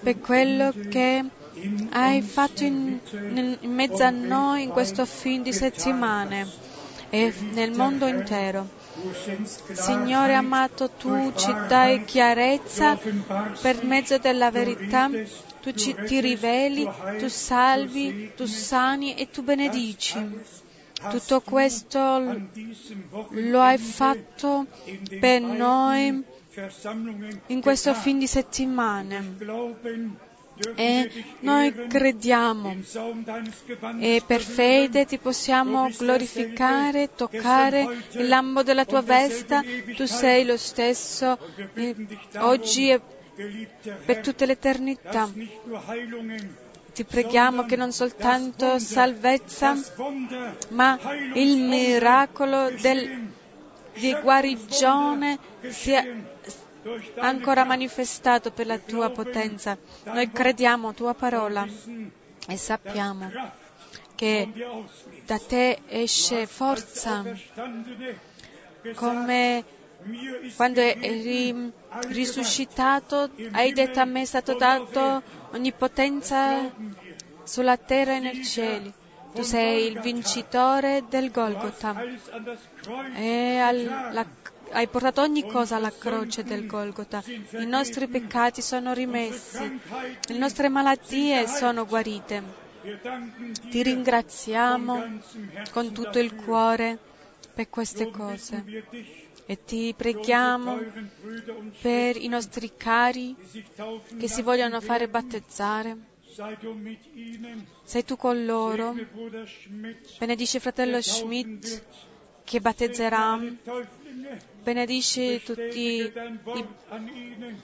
per quello che hai fatto in, in mezzo a noi in questo fin di settimane e nel mondo intero. Signore amato, tu ci dai chiarezza per mezzo della verità, tu ci, ti riveli, tu salvi, tu sani e tu benedici. Tutto questo lo hai fatto per noi in questo fin di settimane e noi crediamo e per fede ti possiamo glorificare, toccare il lambo della tua vesta. Tu sei lo stesso eh, oggi e per tutta l'eternità. Ti preghiamo che non soltanto salvezza, ma il miracolo del, di guarigione sia ancora manifestato per la tua potenza. Noi crediamo tua parola. E sappiamo che da te esce forza, come quando eri risuscitato, hai detto a me è stato dato ogni potenza sulla terra e nei cieli. Tu sei il vincitore del Golgotha. E alla hai portato ogni cosa alla croce del Golgota. I nostri peccati sono rimessi, le nostre malattie sono guarite. Ti ringraziamo con tutto il cuore per queste cose e ti preghiamo per i nostri cari che si vogliono fare battezzare. Sei tu con loro. Benedici fratello Schmidt che battezzerà benedici tutti i,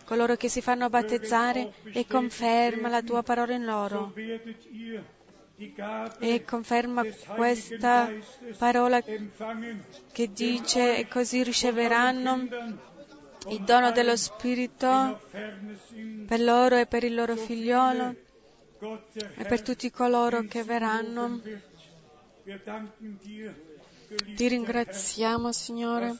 coloro che si fanno battezzare e conferma la tua parola in loro. E conferma questa parola che dice e così riceveranno il dono dello Spirito per loro e per il loro figliolo e per tutti coloro che verranno. Ti ringraziamo, Signore,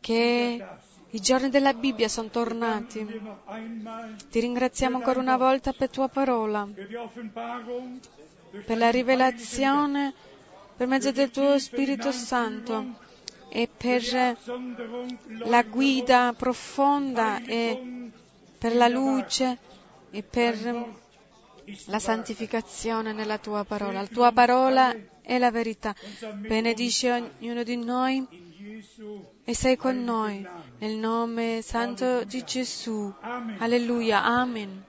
che i giorni della Bibbia sono tornati. Ti ringraziamo ancora una volta per tua parola, per la rivelazione per mezzo del tuo Spirito Santo e per la guida profonda e per la luce e per la santificazione nella tua parola. La tua parola è la verità. Benedici ognuno di noi e sei con noi. Nel nome santo di Gesù. Alleluia. Amen. Amen.